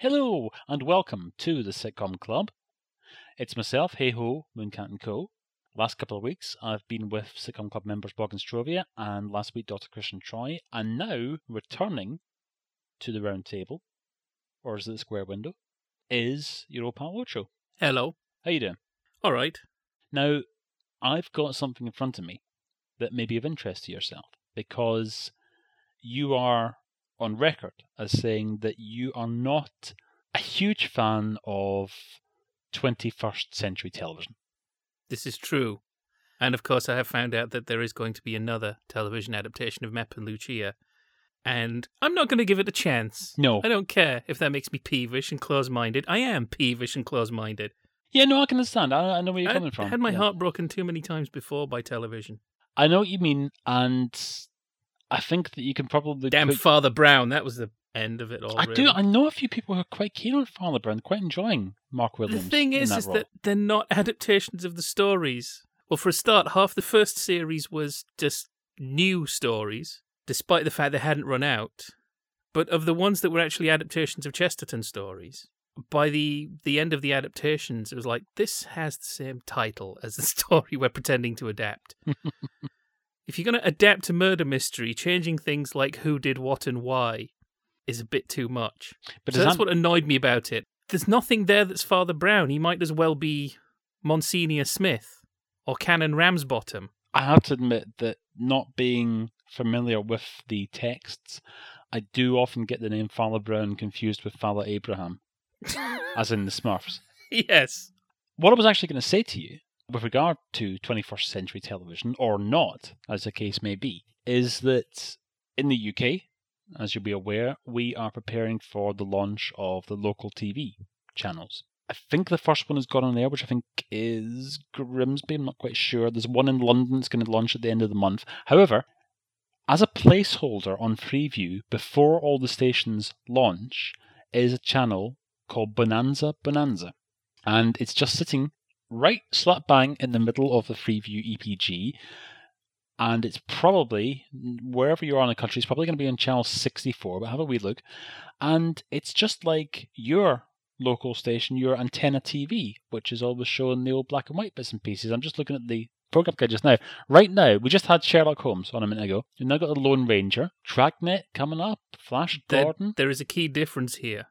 Hello, and welcome to the Sitcom Club. It's myself, Hey Ho, Mooncat and Co. Last couple of weeks, I've been with Sitcom Club members Bog and Strovia, and last week, Dr. Christian Troy, and now returning to the round table, or is it the square window, is your old pal Ocho. Hello. How you doing? All right. Now, I've got something in front of me that may be of interest to yourself because you are on record as saying that you are not a huge fan of 21st century television. This is true. And of course, I have found out that there is going to be another television adaptation of Mapp and Lucia. And I'm not going to give it a chance. No. I don't care if that makes me peevish and close minded. I am peevish and close minded. Yeah, no, I can understand. I, I know where you're I coming from. I had my Yeah. heart broken too many times before by television. I know what you mean, and I think that you can probably. Damn put- Father Brown. That was the end of it all. I really. do. I know a few people who are quite keen on Father Brown, quite enjoying Mark Williams. The thing in is, that is role. that they're not adaptations of the stories. Well, for a start, half the first series was just new stories, despite the fact they hadn't run out. But of the ones that were actually adaptations of Chesterton stories, by the the end of the adaptations, it was like this has the same title as the story we're pretending to adapt. if you're going to adapt a murder mystery, changing things like who did what and why is a bit too much. but So that's that- what annoyed me about it. There's nothing there that's Father Brown. He might as well be Monsignor Smith or Canon Ramsbottom. I have to admit that not being familiar with the texts, I do often get the name Father Brown confused with Father Abraham, as in the Smurfs. yes. What I was actually going to say to you with regard to 21st century television, or not, as the case may be, is that in the UK, as you'll be aware, we are preparing for the launch of the local TV channels. I think the first one has gone on there, which I think is Grimsby. I'm not quite sure. There's one in London that's going to launch at the end of the month. However, as a placeholder on Freeview before all the stations launch is a channel called Bonanza Bonanza. And it's just sitting right slap bang in the middle of the Freeview EPG. And it's probably, wherever you are in the country, it's probably going to be on channel 64, but have a wee look. And it's just like your local station, your antenna TV, which is always showing the old black and white bits and pieces. I'm just looking at the program guide just now. Right now, we just had Sherlock Holmes on a minute ago. We've now got the Lone Ranger, Dragnet coming up, Flash There, Gordon. there is a key difference here.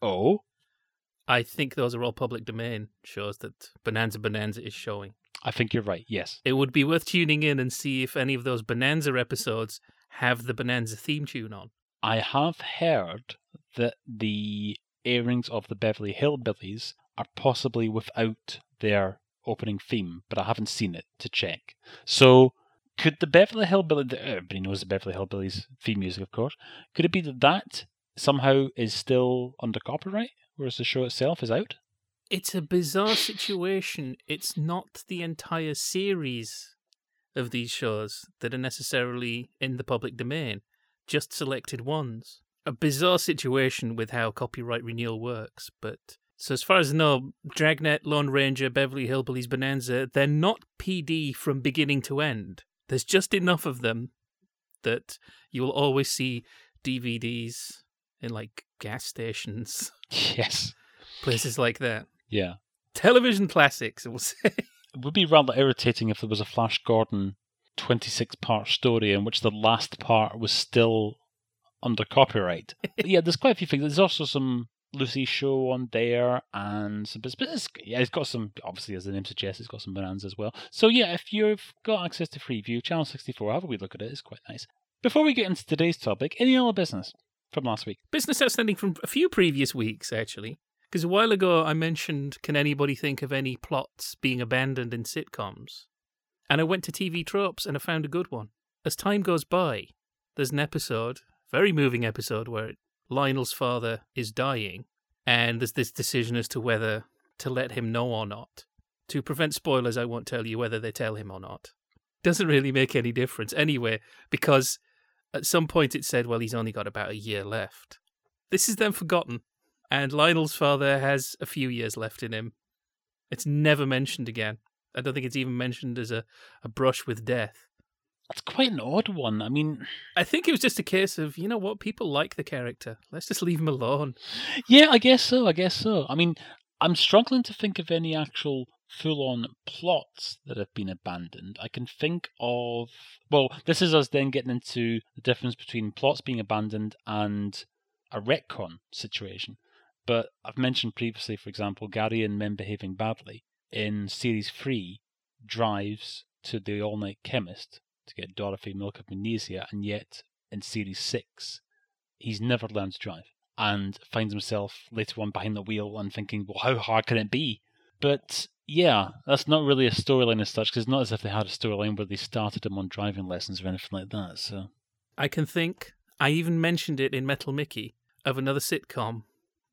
Oh, I think those are all public domain shows that Bonanza Bonanza is showing. I think you're right. Yes. It would be worth tuning in and see if any of those Bonanza episodes have the Bonanza theme tune on. I have heard that the airings of the Beverly Hillbillies are possibly without their opening theme, but I haven't seen it to check. So, could the Beverly Hillbillies, everybody knows the Beverly Hillbillies theme music, of course, could it be that that somehow is still under copyright, whereas the show itself is out? It's a bizarre situation. It's not the entire series of these shows that are necessarily in the public domain, just selected ones. A bizarre situation with how copyright renewal works, but so as far as I know, Dragnet, Lone Ranger, Beverly Hillbillies, Bonanza, they're not PD from beginning to end. There's just enough of them that you will always see DVDs in like gas stations, Yes. places like that Yeah. television classics, we'll say. It would be rather irritating if there was a Flash Gordon 26 part story in which the last part was still under copyright. Yeah, there's quite a few things. There's also some Lucy show on there and some. But it's, yeah, it's got some, obviously, as the name suggests, it's got some bonanza as well. So yeah, if you've got access to Freeview, Channel 64, have a wee look at it. It's quite nice. Before we get into today's topic, any other business from last week? Business outstanding from a few previous weeks, actually. Because a while ago I mentioned, can anybody think of any plots being abandoned in sitcoms? And I went to TV Tropes and I found a good one. As time goes by, there's an episode, very moving episode, where Lionel's father is dying, and there's this decision as to whether to let him know or not. To prevent spoilers, I won't tell you whether they tell him or not. Doesn't really make any difference anyway, because at some point it said, well, he's only got about a year left. This is then forgotten, and Lionel's father has a few years left in him. It's never mentioned again. I don't think it's even mentioned as a, a brush with death. That's quite an odd one. I mean, I think it was just a case of, you know what, people like the character. Let's just leave him alone. yeah, I guess so. I guess so. I mean, I'm struggling to think of any actual full on plots that have been abandoned. I can think of. Well, this is us then getting into the difference between plots being abandoned and a retcon situation. But I've mentioned previously, for example, Gary and men behaving badly in series three drives to the all night chemist to get Dorothy milk of magnesia, and yet in series six, he's never learned to drive and finds himself later on behind the wheel and thinking, well, how hard can it be? But yeah, that's not really a storyline as such, because it's not as if they had a storyline where they started him on driving lessons or anything like that. So I can think, I even mentioned it in Metal Mickey, of another sitcom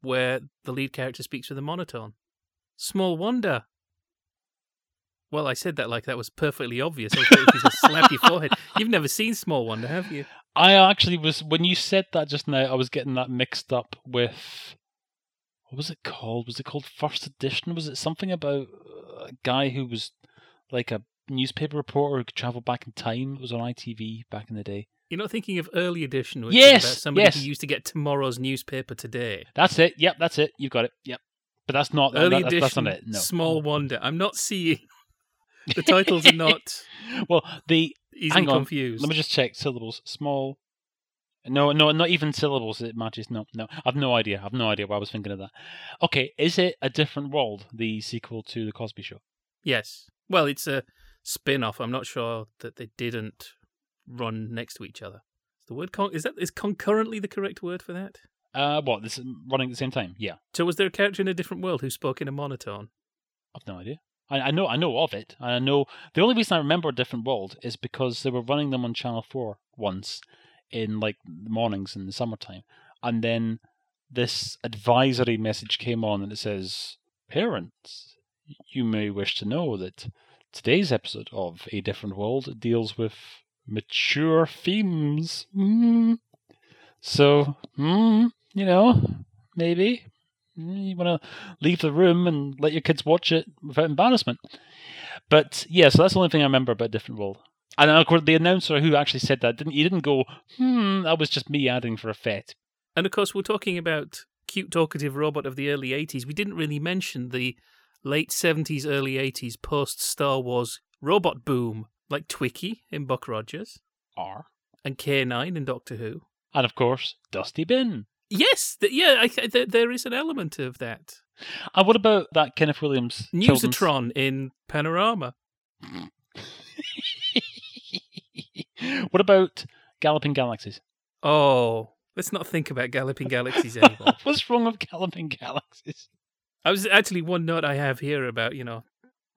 where the lead character speaks with a monotone. Small wonder. Well, I said that like that was perfectly obvious. I was waiting for you to slap your forehead. You've never seen Small Wonder, have you? I actually was when you said that just now, I was getting that mixed up with what was it called? Was it called First Edition? Was it something about uh, a guy who was like a newspaper reporter who could travel back in time? It was on ITV back in the day. You're not thinking of Early Edition, which Yes, is about somebody yes. who used to get tomorrow's newspaper today. That's it. Yep, that's it. You've got it. Yep. But that's not Early that- Edition, that's not it. No. Small Wonder. I'm not seeing. The titles are not well, the easily Hang on. confused. let me just check syllables. Small. No, no, not even syllables. It matches. No, no. I've no idea. I've no idea why I was thinking of that. Okay, is it a different world? The sequel to the Cosby Show. Yes. Well, it's a spin off. I'm not sure that they didn't run next to each other. Is the word con- is that is concurrently the correct word for that? Uh, what? This is running at the same time? Yeah. So was there a character in a different world who spoke in a monotone? I've no idea. I, I know. I know of it. I know the only reason I remember a different world is because they were running them on Channel Four once in like the mornings in the summertime, and then this advisory message came on and it says, "Parents, you may wish to know that today's episode of A Different World deals with mature themes." Mm. So, mm, you know, maybe mm, you want to leave the room and let your kids watch it without embarrassment. But yeah, so that's the only thing I remember about Different World. And of course, the announcer who actually said that didn't he didn't go, hmm, that was just me adding for effect. And of course, we're talking about cute talkative robot of the early 80s. We didn't really mention the late 70s, early 80s post Star Wars robot boom, like Twiki in Buck Rogers R. and K9 in Doctor Who. And of course, Dusty Bin. Yes, th- yeah, I, th- th- there is an element of that. And what about that Kenneth Williams? Newsatron in Panorama. what about Galloping Galaxies? Oh, let's not think about Galloping Galaxies anymore. What's wrong with Galloping Galaxies? I was actually one note I have here about, you know,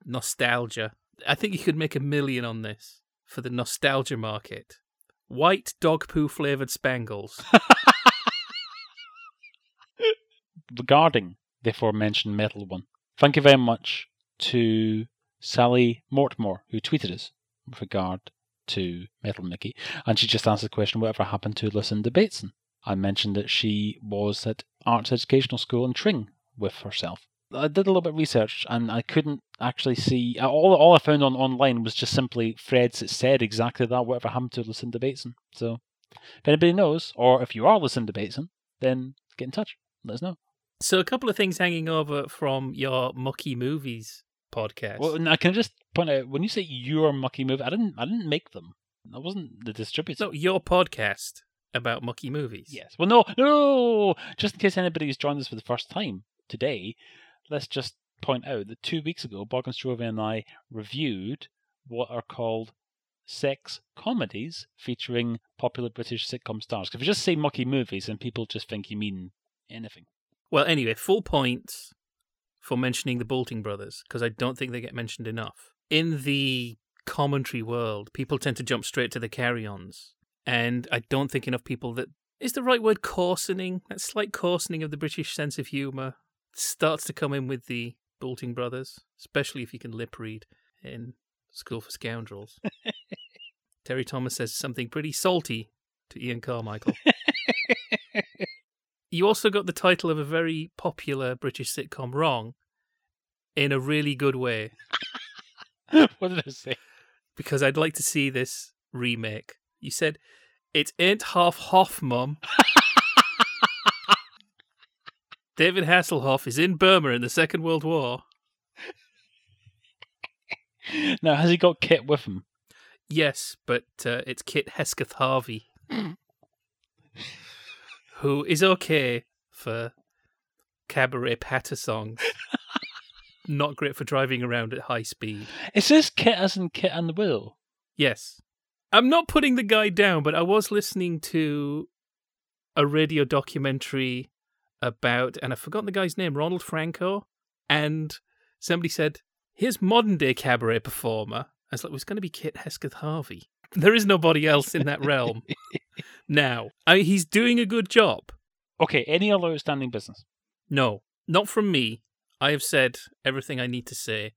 nostalgia. I think you could make a million on this for the nostalgia market. White dog poo flavored spangles. regarding the aforementioned metal one. Thank you very much to Sally Mortmore, who tweeted us with regard to Metal Mickey. And she just asked the question whatever happened to Lucinda Bateson. I mentioned that she was at Arts Educational School in Tring with herself. I did a little bit of research and I couldn't actually see. All, all I found on online was just simply threads that said exactly that, whatever happened to Lucinda Bateson. So if anybody knows, or if you are Lucinda Bateson, then get in touch. Let us know. So, a couple of things hanging over from your Mucky Movies podcast. Well, now can I just point out when you say your mucky movie, I didn't, I didn't make them. I wasn't the distributor. so, your podcast about Mucky Movies. Yes. Well, no, no. Just in case anybody's joined us for the first time today, let's just point out that two weeks ago, Bog and and I reviewed what are called sex comedies featuring popular British sitcom stars. if you just say mucky movies, then people just think you mean anything. Well, anyway, full points for mentioning the Bolting brothers because I don't think they get mentioned enough. In the commentary world, people tend to jump straight to the carry-ons, and I don't think enough people that is the right word coarsening. That slight coarsening of the British sense of humour starts to come in with the Bolting brothers, especially if you can lip read in School for Scoundrels. Terry Thomas says something pretty salty to Ian Carmichael. You also got the title of a very popular British sitcom wrong in a really good way what did I say? because I'd like to see this remake. You said it ain't half Hoff, mum. David Hasselhoff is in Burma in the Second World War. Now, has he got Kit with him? Yes, but uh, it's Kit Hesketh Harvey, who is okay for cabaret patter songs. Not great for driving around at high speed. Is this Kit as in Kit and the Widow? Yes. I'm not putting the guy down, but I was listening to a radio documentary about, and I've forgotten the guy's name, Ronald Frankau. And somebody said, here's modern day cabaret performer. I was like, well, it's going to be Kit Hesketh Harvey. There is nobody else in that realm. now, I, he's doing a good job. Okay, any other outstanding business? No, not from me. I have said everything I need to say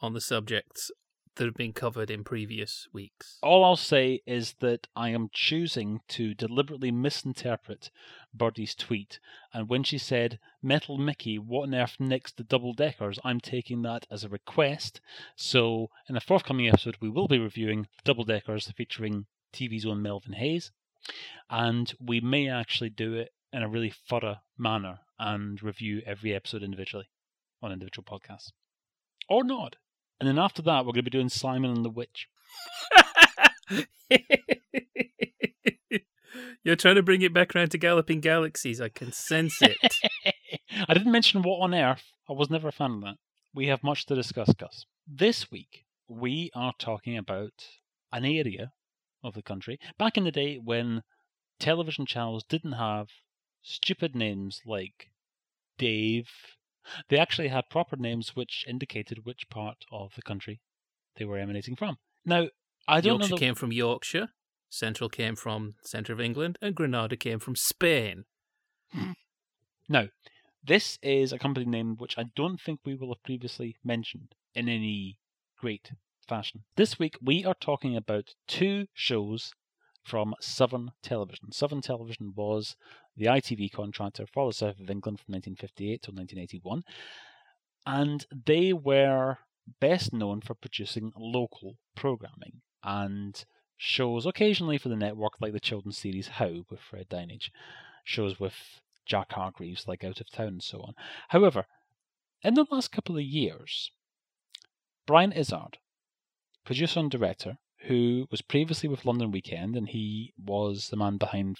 on the subjects that have been covered in previous weeks. All I'll say is that I am choosing to deliberately misinterpret Birdie's tweet, and when she said, Metal Mickey, what on earth next the double deckers? I'm taking that as a request. So, in a forthcoming episode, we will be reviewing double deckers featuring TV's own Melvin Hayes, and we may actually do it in a really thorough manner and review every episode individually on individual podcasts. Or not. And then after that, we're going to be doing Simon and the Witch. You're trying to bring it back around to Galloping Galaxies. I can sense it. I didn't mention what on earth. I was never a fan of that. We have much to discuss, Gus. This week, we are talking about an area of the country back in the day when television channels didn't have stupid names like Dave. They actually had proper names which indicated which part of the country they were emanating from. Now, I don't Yorkshire know. The... came from Yorkshire, Central came from centre of England, and Granada came from Spain. Hmm. now, this is a company name which I don't think we will have previously mentioned in any great fashion. This week we are talking about two shows from Southern Television. Southern Television was the ITV contractor for the south of England from 1958 to 1981, and they were best known for producing local programming and shows occasionally for the network, like the children's series How with Fred Dinenage, shows with Jack Hargreaves like Out of Town and so on. However, in the last couple of years, Brian Izzard, producer and director, who was previously with London Weekend, and he was the man behind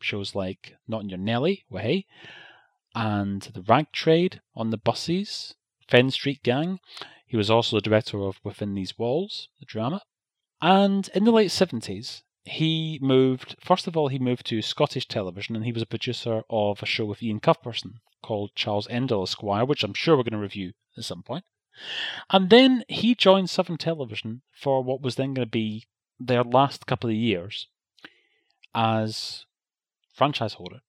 shows like Not in Your Nelly, Way, and The Rag Trade on the buses, Fenn Street Gang. He was also the director of Within These Walls, the drama. And in the late 70s, he moved, first of all, he moved to Scottish television and he was a producer of a show with Iain Cuthbertson called Charles Endell Esquire, which I'm sure we're going to review at some point. And then he joined Southern Television for what was then going to be their last couple of years as franchise holder.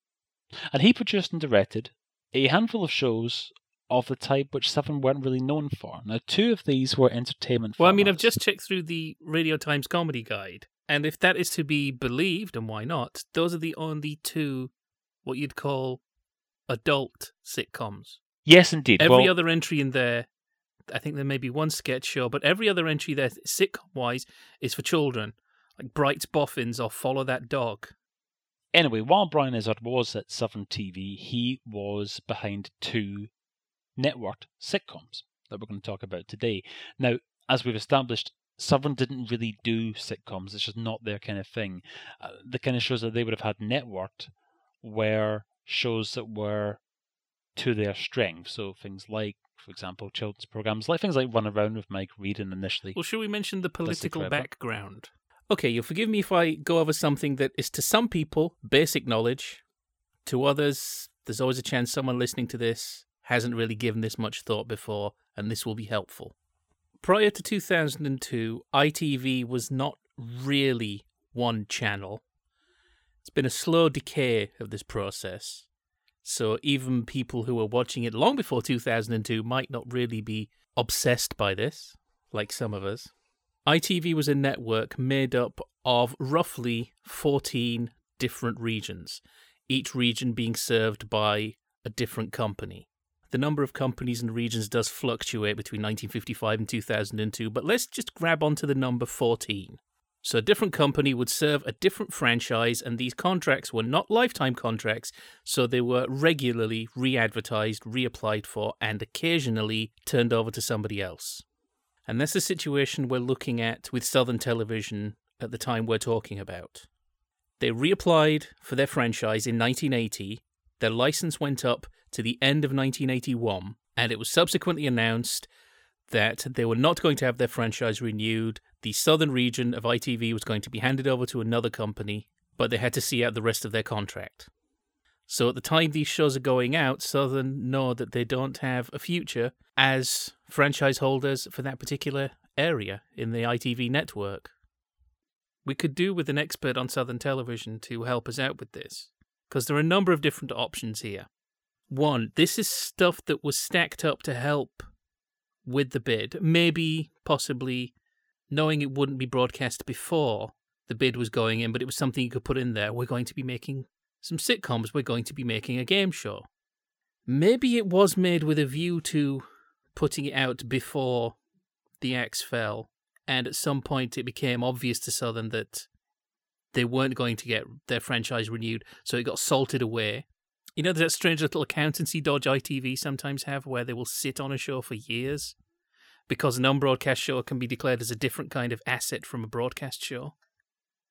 And he produced and directed a handful of shows of the type which Seven weren't really known for. Now, two of these were entertainment. Well, I mean, I've just checked through the Radio Times Comedy Guide, and if that is to be believed, and why not, those are the only two what you'd call adult sitcoms. Yes, indeed. Every well, other entry in there, I think there may be one sketch show, but every other entry there, sitcom wise, is for children, like Bright's Boffins or Follow That Dog. Anyway, while Brian Izzard was at Southern TV, he was behind two networked sitcoms that we're going to talk about today. Now, as we've established, Southern didn't really do sitcoms. It's just not their kind of thing. Uh, the kind of shows that they would have had networked were shows that were to their strength. So things like, for example, children's programs, like things like Run Around with Mike Reid and initially. Well, should we mention the political background? Okay, you'll forgive me if I go over something that is to some people basic knowledge. To others, there's always a chance someone listening to this hasn't really given this much thought before, and this will be helpful. Prior to 2002, ITV was not really one channel. It's been a slow decay of this process. So even people who were watching it long before 2002 might not really be obsessed by this, like some of us. ITV was a network made up of roughly 14 different regions, each region being served by a different company. The number of companies and regions does fluctuate between 1955 and 2002, but let's just grab onto the number 14. So a different company would serve a different franchise, and these contracts were not lifetime contracts, so they were regularly re advertised, reapplied for, and occasionally turned over to somebody else. And that's the situation we're looking at with Southern Television at the time we're talking about. They reapplied for their franchise in 1980. Their license went up to the end of 1981, and it was subsequently announced that they were not going to have their franchise renewed. The southern region of ITV was going to be handed over to another company, but they had to see out the rest of their contract. So at the time these shows are going out, Southern know that they don't have a future as franchise holders for that particular area in the ITV network. We could do with an expert on Southern Television to help us out with this, because there are a number of different options here. One, this is stuff that was stacked up to help with the bid, maybe possibly knowing it wouldn't be broadcast before the bid was going in, but it was something you could put in there. We're going to be making some sitcoms, we're going to be making a game show. Maybe it was made with a view to putting it out before the axe fell, and at some point it became obvious to Southern that they weren't going to get their franchise renewed, so it got salted away. You know, there's that strange little accountancy dodge ITV sometimes have where they will sit on a show for years because an unbroadcast show can be declared as a different kind of asset from a broadcast show?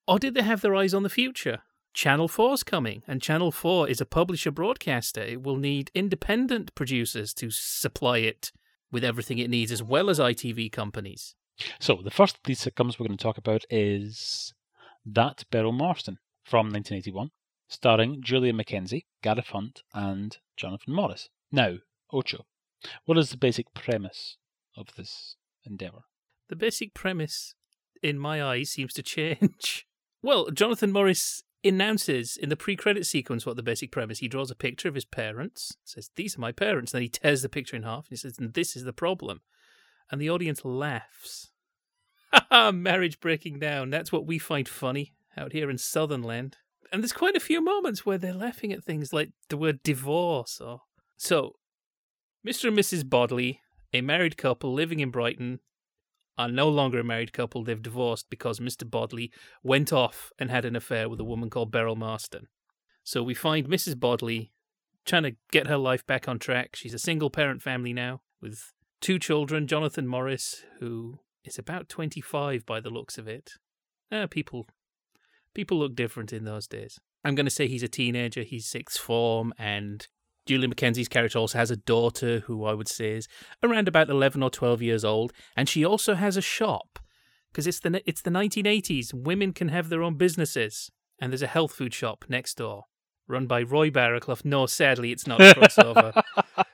Or did they have their eyes on the future? Channel 4's coming, and Channel 4 is a publisher broadcaster. It will need independent producers to supply it with everything it needs, as well as ITV companies. So, the first of these sitcoms we're going to talk about is That Beryl Marston from 1981, starring Julia McKenzie, Gareth Hunt, and Jonathan Morris. Now, Ocho, what is the basic premise of this endeavor? The basic premise, in my eyes, seems to change. Well, Jonathan Morris announces in the pre-credit sequence what the basic premise. He draws a picture of his parents, says, "These are my parents." And Then he tears the picture in half and he says, "And this is the problem." And the audience laughs. Marriage breaking down. That's what we find funny out here in Southernland. And there's quite a few moments where they're laughing at things like the word divorce or so. Mr. and Mrs. Bodley, a married couple living in Brighton, are no longer a married couple. They've divorced because Mr. Bodley went off and had an affair with a woman called Beryl Marston. So we find Mrs. Bodley trying to get her life back on track. She's a single parent family now with two children Jonathan Morris, who is about 25 by the looks of it. Uh, people, people look different in those days. I'm going to say he's a teenager. He's sixth form, and Julia McKenzie's character also has a daughter who I would say is around about 11 or 12 years old, and she also has a shop because it's the it's the 1980s. Women can have their own businesses, and there's a health food shop next door run by Roy Barraclough. No, sadly, it's not a crossover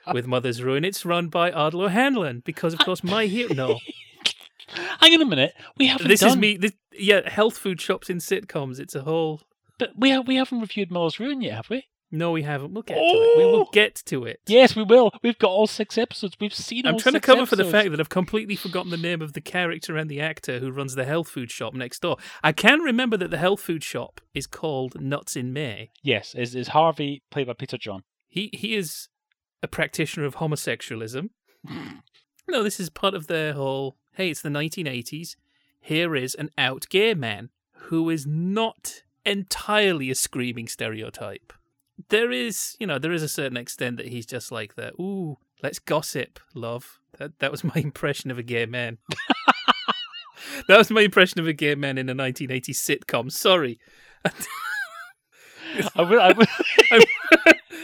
with Mother's Ruin. It's run by Ardal Hanlon because, of course, my hero. No, Hang on a minute, we haven't done this done. is me. This, yeah, health food shops in sitcoms. It's a whole. But we have, we haven't reviewed Mother's Ruin yet, have we? No, we haven't. We'll get to it. We will Oh! get to it. Yes, we will. We've got all six episodes. We've seen. I'm trying to cover for the fact that I've completely forgotten the name of the character and the actor who runs the health food shop next door. I can remember that the health food shop is called Nuts in May. yes, is is Harvey played by Peter John? He he is a practitioner of homosexualism. no, this is part of their whole. Hey, it's the 1980s. Here is an out gay man who is not entirely a screaming stereotype. There is, you know, there is a certain extent that he's just like that. Ooh, let's gossip, love. That that was my impression of a gay man. that was my impression of a gay man in a 1980s sitcom. Sorry. I will, I will, I'm,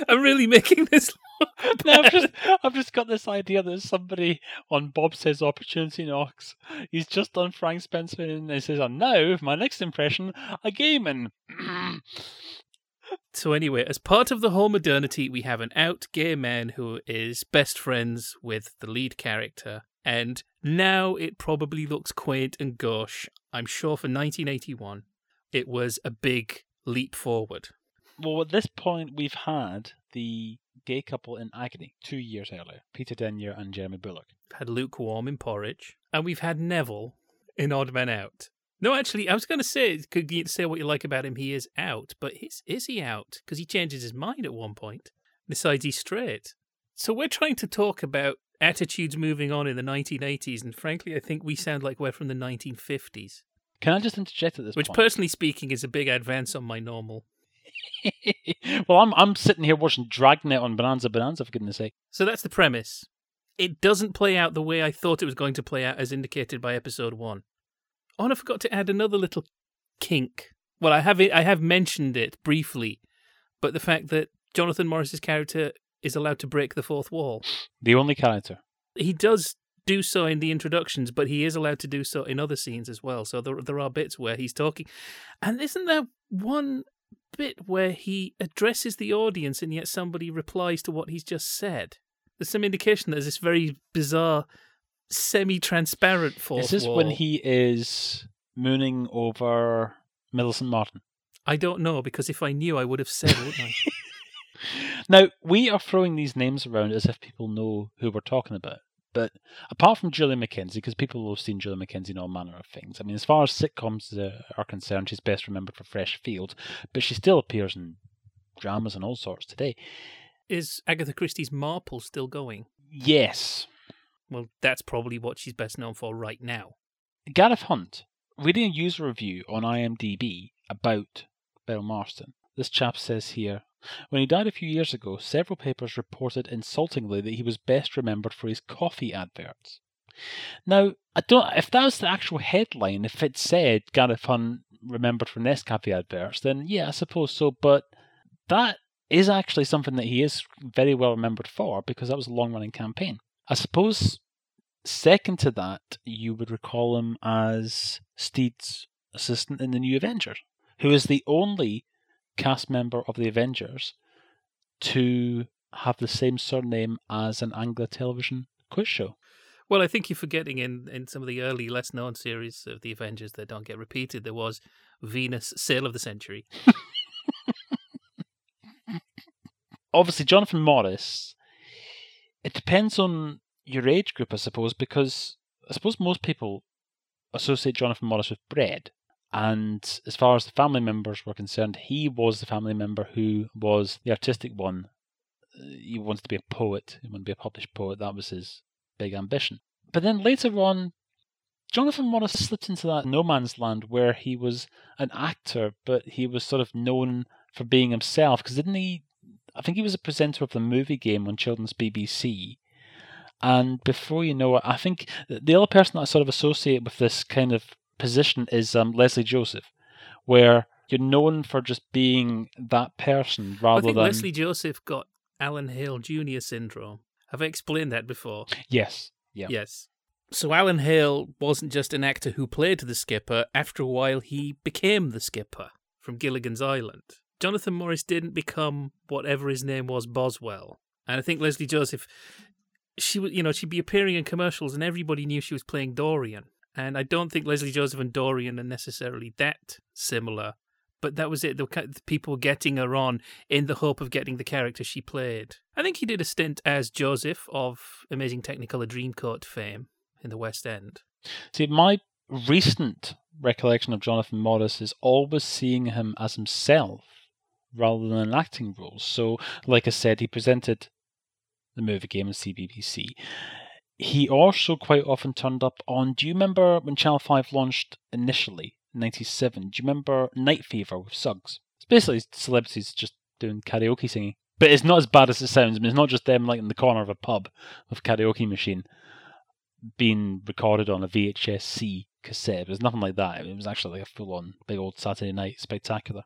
I'm really making this. no, I've just I've just got this idea that somebody on Bob says opportunity knocks. He's just done Frank Spencer and he says, "And now my next impression, a gameman." So anyway, as part of the whole modernity, we have an out gay man who is best friends with the lead character. And now it probably looks quaint and gauche. I'm sure for 1981, it was a big leap forward. well, at this point, we've had the gay couple in agony two years earlier, Peter Denyer and Jeremy Bulloch. We've had lukewarm in porridge, and we've had Neville in Odd Man Out. No, actually, I was going to say, could you say what you like about him? He is out, but is, is he out? Because he changes his mind at one point, decides he's straight. So we're trying to talk about attitudes moving on in the 1980s, and frankly, I think we sound like we're from the 1950s. Can I just interject at this Which, point? personally speaking, is a big advance on my normal. well, I'm I'm sitting here watching Dragnet on Bonanza Bonanza for goodness sake. So that's the premise. It doesn't play out the way I thought it was going to play out, as indicated by episode one. Oh, and I forgot to add another little kink. Well, I have it, I have mentioned it briefly, but the fact that Jonathan Morris's character is allowed to break the fourth wall. The only character. He does do so in the introductions, but he is allowed to do so in other scenes as well. So there there are bits where he's talking, and isn't there one bit where he addresses the audience and yet somebody replies to what he's just said? There's some indication that there's this very bizarre, semi-transparent fourth Is this wall. when he is mooning over Millicent Martin? I don't know because if I knew, I would have said, wouldn't I? Now, we are throwing these names around as if people know who we're talking about. But apart from Julia McKenzie, because people will have seen Julia McKenzie in all manner of things. I mean, as far as sitcoms uh, are concerned, she's best remembered for Fresh Field, but she still appears in dramas and all sorts today. Is Agatha Christie's Marple still going? Yes, Well, that's probably what she's best known for right now. Gareth Hunt, reading a user review on IMDb about Beryl Marston. This chap says here, when he died a few years ago, several papers reported insultingly that he was best remembered for his coffee adverts. Now, I don't. If that was the actual headline, if it said Gareth Hunt remembered for Nescafe adverts, then yeah, I suppose so. But that is actually something that he is very well remembered for because that was a long-running campaign. I suppose second to that, you would recall him as Steed's assistant in the New Avengers, who is the only cast member of the Avengers to have the same surname as an Anglo television quiz show. Well, I think you're forgetting in, in some of the early, less known series of the Avengers that don't get repeated, there was Venus Sale of the Century. Obviously, Jonathan Morris, it depends on your age group, I suppose, because I suppose most people associate Jonathan Morris with bread. And as far as the family members were concerned, he was the family member who was the artistic one. Uh, He wanted to be a poet, he wanted to be a published poet. That was his big ambition. But then later on, Jonathan Morris slipped into that no man's land where he was an actor, but he was sort of known for being himself. Because didn't he? I think he was a presenter of the movie game on Children's BBC. And before you know it, I think the other person that I sort of associate with this kind of position is um, Lesley Joseph, where you're known for just being that person I rather think than Lesley Joseph got Alan Hale Jr. syndrome. Have I explained that before? yes, yeah. Yes. So Alan Hale wasn't just an actor who played the skipper. After a while, he became the skipper from Gilligan's Island. Jonathan Morris didn't become whatever his name was, Boswell. And I think Lesley Joseph, she would, you know, she'd be appearing in commercials, and everybody knew she was playing Dorien. And I don't think Leslie Joseph and Dorien are necessarily that similar. But that was it. The people getting her on in the hope of getting the character she played. I think he did a stint as Joseph of Amazing Technicolor Dreamcoat fame in the West End. See, my recent recollection of Jonathan Morris is always seeing him as himself rather than in acting roles. So, like I said, he presented the movie game on CBBC. He also quite often turned up on. Do you remember when Channel 5 launched initially, in 97? Do you remember Night Fever with Suggs? It's basically celebrities just doing karaoke singing. But it's not as bad as it sounds. I mean, it's not just them like in the corner of a pub with a karaoke machine being recorded on a VHS C cassette. It was nothing like that. It was actually like a full on big old Saturday night spectacular.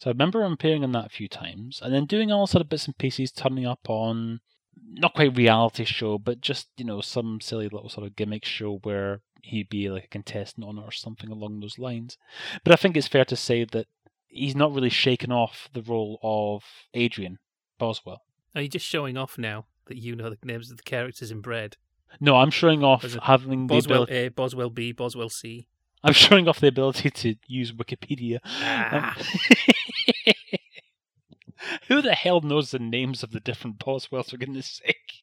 So I remember him appearing in that a few times and then doing all sort of bits and pieces, turning up on not quite reality show, but just, you know, some silly little sort of gimmick show where he'd be like a contestant on it or something along those lines. But I think it's fair to say that he's not really shaken off the role of Adrian Boswell. Are you just showing off now that you know the names of the characters in Bread? No, I'm showing off having the Boswell ability. A, Boswell B, Boswell C. I'm showing off the ability to use Wikipedia. Ah. Um, Who the hell knows the names of the different Boswells, for goodness sake?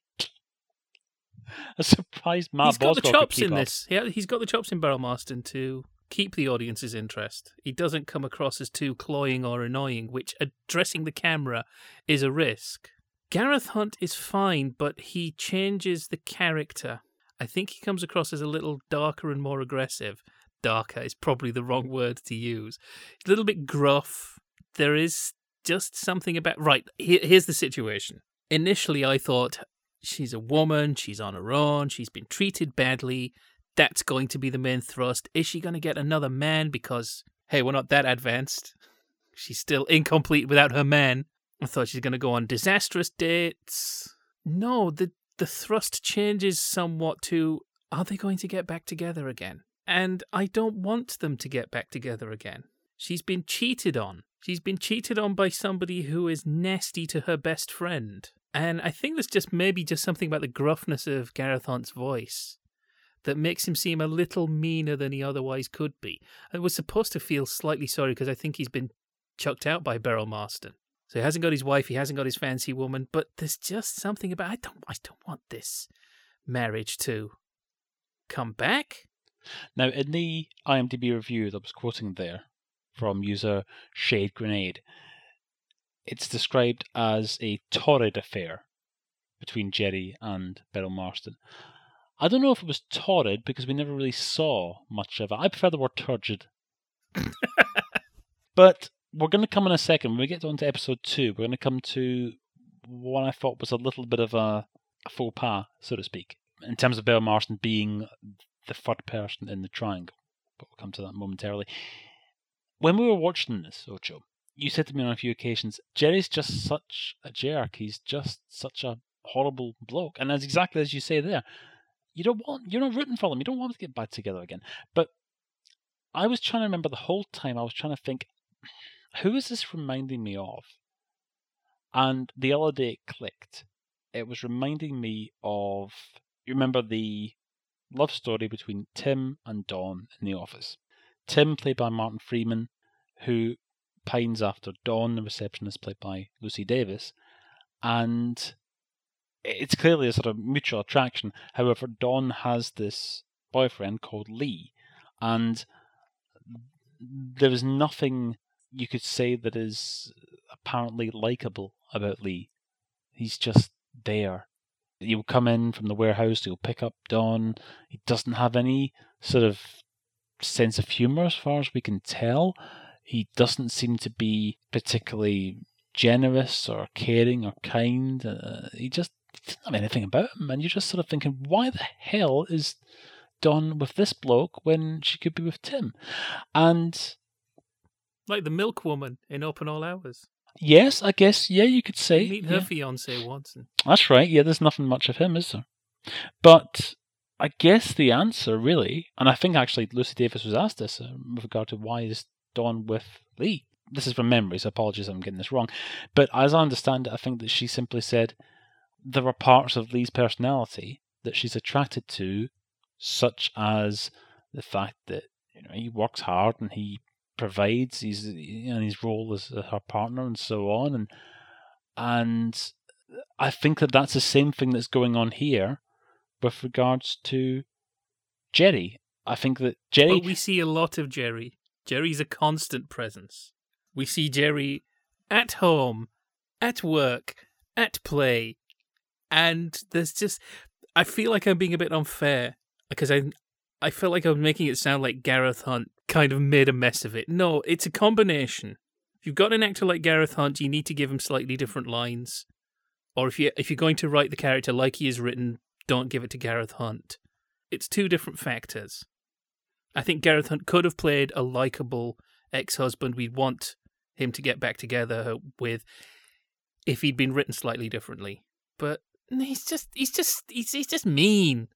I'm surprised Matt he's got the chops in up. this. Yeah, he's got the chops in Beryl Marston to keep the audience's interest. He doesn't come across as too cloying or annoying, which addressing the camera is a risk. Gareth Hunt is fine, but he changes the character. I think he comes across as a little darker and more aggressive. Darker is probably the wrong word to use. a little bit gruff. There is just something about. Right, here, here's the situation. Initially, I thought she's a woman, she's on her own, she's been treated badly. That's going to be the main thrust. Is she going to get another man? Because, hey, we're not that advanced. She's still incomplete without her man. I thought she's going to go on disastrous dates. No, the the thrust changes somewhat to are they going to get back together again? And I don't want them to get back together again. She's been cheated on. She's been cheated on by somebody who is nasty to her best friend. And I think there's just maybe just something about the gruffness of Gareth Hunt's voice that makes him seem a little meaner than he otherwise could be. I was supposed to feel slightly sorry because I think he's been chucked out by Beryl Marston. So he hasn't got his wife, he hasn't got his fancy woman, but there's just something about I don't I don't want this marriage to come back. Now in the IMDb review that I was quoting there from user Shade Grenade, it's described as a torrid affair between Jerry and Beryl Marston. I don't know if it was torrid because we never really saw much of it. I prefer the word turgid. but we're going to come in a second. When we get on to episode two, we're going to come to what I thought was a little bit of a, a faux pas, so to speak, in terms of Beryl Marston being the third person in the triangle. But we'll come to that momentarily. When we were watching this, Ocho, you said to me on a few occasions, Jerry's just such a jerk. He's just such a horrible bloke. And that's exactly as you say there. You don't want, you're not rooting for them. You don't want them to get back together again. But I was trying to remember the whole time. I was trying to think, who is this reminding me of? And the other day it clicked. It was reminding me of, you remember the love story between Tim and Dawn in the office. Tim, played by Martin Freeman, who pines after Dawn, the receptionist, played by Lucy Davis, and it's clearly a sort of mutual attraction. However, Dawn has this boyfriend called Lee, and there is nothing you could say that is apparently likable about Lee. He's just there. He'll come in from the warehouse, he'll pick up Dawn. He doesn't have any sort of sense of humor as far as we can tell. He doesn't seem to be particularly generous or caring or kind. Uh, he just doesn't have anything about him. And you're just sort of thinking, why the hell is Dawn with this bloke when she could be with Tim? And like the milk woman in Open All Hours. Yes, I guess. Yeah, you could say. Meet her yeah. fiance. And... That's right. Yeah, there's nothing much of him, is there? But I guess the answer really, and I think actually Lucy Davis was asked this uh, with regard to why is Dawn with Lee. This is from memory, so apologies if I'm getting this wrong. But as I understand it, I think that she simply said there are parts of Lee's personality that she's attracted to, such as the fact that you know he works hard and he provides. You know, his role as uh, her partner and so on, and and I think that that's the same thing that's going on here with regards to Jerry. I think that Jerry. But we see a lot of Jerry. Jerry's a constant presence. We see Jerry at home, at work, at play, and there's just. I feel like I'm being a bit unfair because I I felt like I was making it sound like Gareth Hunt kind of made a mess of it. No, it's a combination. If you've got an actor like Gareth Hunt, you need to give him slightly different lines. Or if you if you're going to write the character like he is written, don't give it to Gareth Hunt. It's two different factors. I think Gareth Hunt could have played a likable ex-husband we'd want him to get back together with if he'd been written slightly differently. But he's just he's just he's, he's just mean.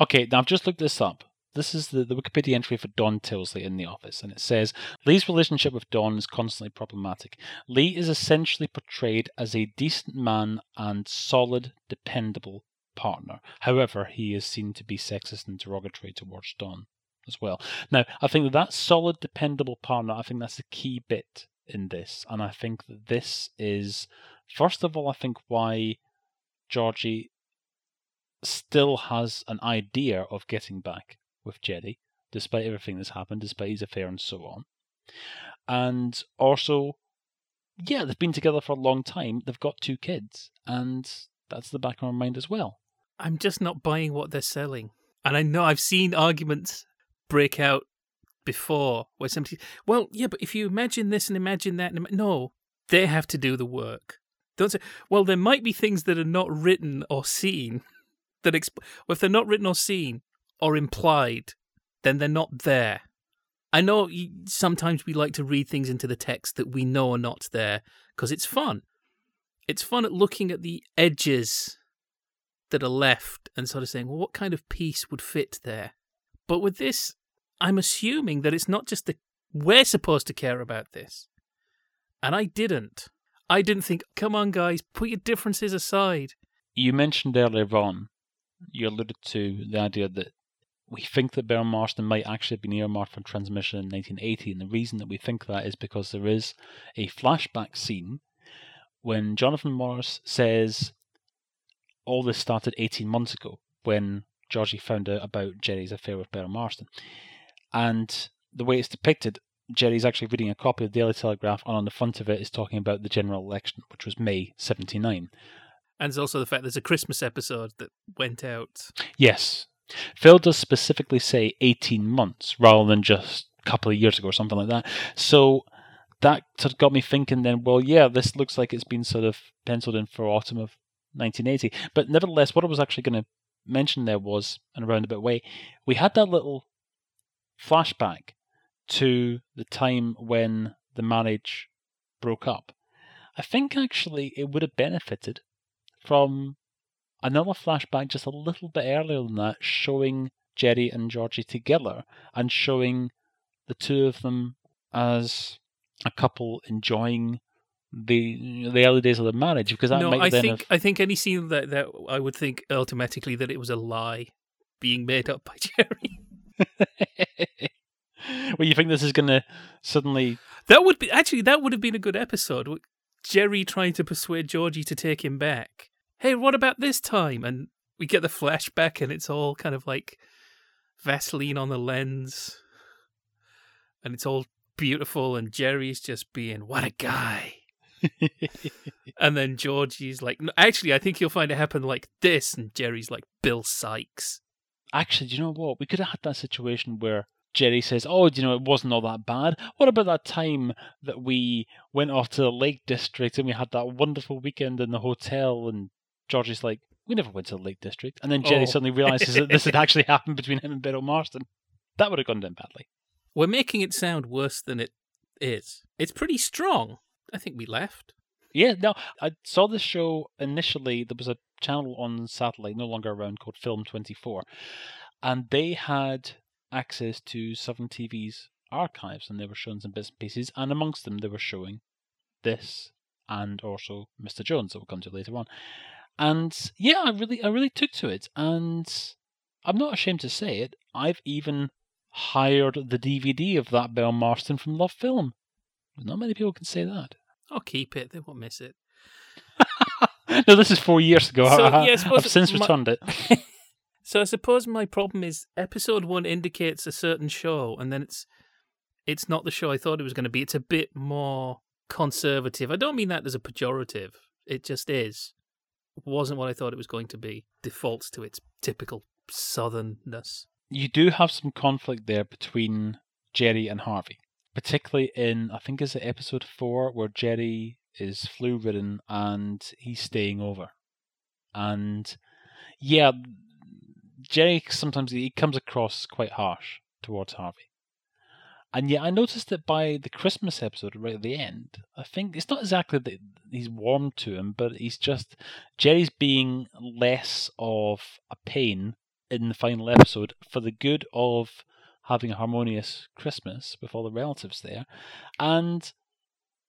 Okay, now I've just looked this up. This is the, the Wikipedia entry for Dawn Tinsley in The Office, and it says Lee's relationship with Dawn is constantly problematic. Lee is essentially portrayed as a decent man and solid, dependable partner. However, he is seen to be sexist and derogatory towards Dawn as well. Now, I think that that solid, dependable partner, I think that's the key bit in this, and I think that this is, first of all, I think why Georgie still has an idea of getting back with Jerry, despite everything that's happened, despite his affair and so on. And also, yeah, they've been together for a long time. They've got two kids, and that's the back of our mind as well. I'm just not buying what they're selling. And I know I've seen arguments break out before where somebody, well, yeah, but if you imagine this and imagine that, and no, they have to do the work. Don't say, well, there might be things that are not written or seen that, exp- well, if they're not written or seen or implied, then they're not there. I know sometimes we like to read things into the text that we know are not there because it's fun. It's fun at looking at the edges that are left and sort of saying, well, what kind of piece would fit there? But with this, I'm assuming that it's not just the we're supposed to care about this. And I didn't. I didn't think, come on, guys, put your differences aside. You mentioned earlier on, you alluded to the idea that we think that Beryl Marston might actually have been earmarked for transmission in 1980, and the reason that we think that is because there is a flashback scene when Jonathan Morris says all this started 18 months ago when Georgie found out about Jerry's affair with Beryl Marston. And the way it's depicted, Jerry's actually reading a copy of the Daily Telegraph, and on the front of it is talking about the general election, which was May 79. And there's also the fact there's a Christmas episode that went out. Yes. Phil does specifically say 18 months rather than just a couple of years ago or something like that. So that sort of got me thinking then, well, yeah, this looks like it's been sort of penciled in for autumn of 1980. But nevertheless, what I was actually going to mention there was, in a roundabout way, we had that little flashback to the time when the marriage broke up. I think actually it would have benefited from another flashback just a little bit earlier than that, showing Jerry and Georgie together and showing the two of them as a couple enjoying the the early days of the marriage because that no, might I then think have I think any scene that that I would think automatically that it was a lie being made up by Jerry. well you think this is going to suddenly That would be actually that would have been a good episode. Jerry trying to persuade Georgie to take him back. Hey, what about this time? And we get the flashback, and it's all kind of like Vaseline on the lens, and it's all beautiful. And Jerry's just being what a guy. And then Georgie's like, no, actually, I think you'll find it happen like this. And Jerry's like, Bill Sikes. Actually, do you know what? We could have had that situation where Jerry says, "Oh, you know, it wasn't all that bad. What about that time that we went off to the Lake District and we had that wonderful weekend in the hotel?" And Georgie's like, "We never went to the Lake District." And then Jerry Oh. suddenly realizes that this had actually happened between him and Beryl Marston. That would have gone down badly. We're making it sound worse than it is. It's pretty strong. I think we left. Yeah, no, I saw this show initially. There was a channel on satellite, no longer around, called Film 24, and they had access to Southern TV's archives, and they were showing some bits and pieces, and amongst them they were showing this and also Mr. Jones that we'll come to later on. And yeah, I really, I really took to it, and I'm not ashamed to say it. I've even hired the DVD of that Beryl Marston from Love Film. Not many people can say that. I'll keep it. They won't miss it. no, this is four years ago. So, I, yeah, I have since my- returned it. So I suppose my problem is episode one indicates a certain show, and then it's it's not the show I thought it was going to be. It's a bit more conservative. I don't mean that as a pejorative. It just is. Wasn't what I thought it was going to be. Defaults to its typical southernness. You do have some conflict there between Jerry and Harvey, particularly in I think is it episode four where Jerry is flu ridden and he's staying over, and yeah, Jerry sometimes he comes across quite harsh towards Harvey. And yet, I noticed that by the Christmas episode, right at the end, I think it's not exactly that he's warm to him, but he's just Jerry's being less of a pain in the final episode for the good of having a harmonious Christmas with all the relatives there. And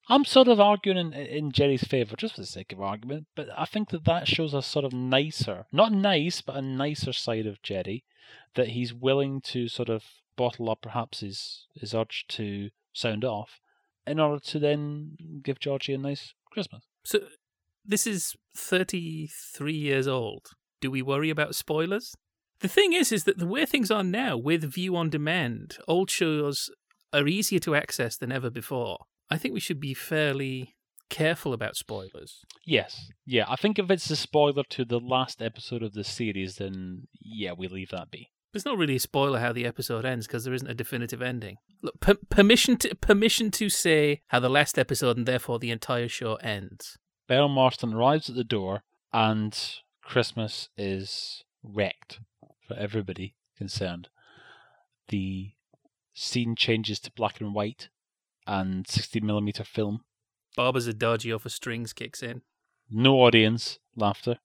I'm sort of arguing in, in Jerry's favour, just for the sake of argument, but I think that that shows a sort of nicer, not nice, but a nicer side of Jerry, that he's willing to sort of bottle up perhaps his, his urge to sound off in order to then give Georgie a nice Christmas. So this is 33 years old. Do we worry about spoilers? The thing is, is that the way things are now with view on demand, old shows are easier to access than ever before. I think we should be fairly careful about spoilers. Yes, yeah, I think if it's a spoiler to the last episode of the series, then yeah, we leave that be. It's not really a spoiler how the episode ends because there isn't a definitive ending. Look, per- permission to permission to say how the last episode and therefore the entire show ends. Beryl Marston arrives at the door, and Christmas is wrecked for everybody concerned. The scene changes to black and white and 60mm film. Barber's Adagio strings kicks in. No audience, laughter.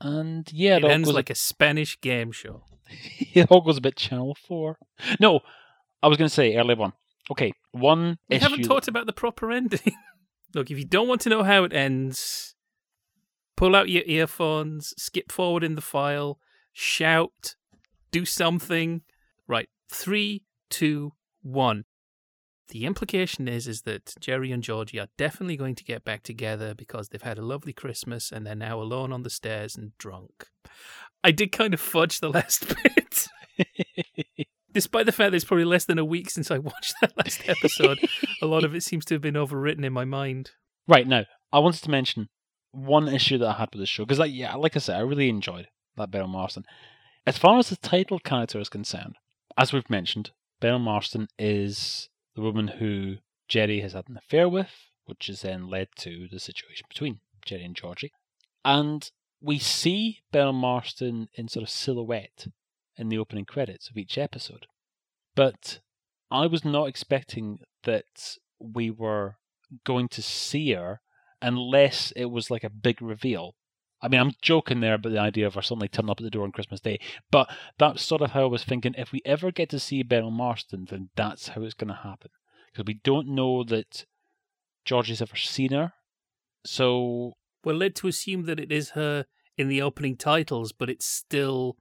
And yeah, it, it ends like a Spanish game show. it all goes a bit Channel 4. No, I was going to say earlier on. Okay, one We issue. haven't talked about the proper ending. Look, if you don't want to know how it ends, pull out your earphones, skip forward in the file, shout, do something. Right, three, two, one. The implication is is that Jerry and Georgie are definitely going to get back together because they've had a lovely Christmas and they're now alone on the stairs and drunk. I did kind of fudge the last bit. Despite the fact that it's probably less than a week since I watched that last episode, a lot of it seems to have been overwritten in my mind. Right now, I wanted to mention one issue that I had with this show because, like, yeah, like I said, I really enjoyed that Beryl Marston. As far as the title character is concerned, as we've mentioned, Beryl Marston is the woman who Jerry has had an affair with, which has then led to the situation between Jerry and Georgie. And we see Beryl Marston in sort of silhouette in the opening credits of each episode. But I was not expecting that we were going to see her unless it was like a big reveal. I mean, I'm joking there about the idea of her suddenly turning up at the door on Christmas Day, but that's sort of how I was thinking. If we ever get to see Beryl Marston, then that's how it's going to happen. Because we don't know that Georgie's ever seen her. So. We're led to assume that it is her in the opening titles, but it's still.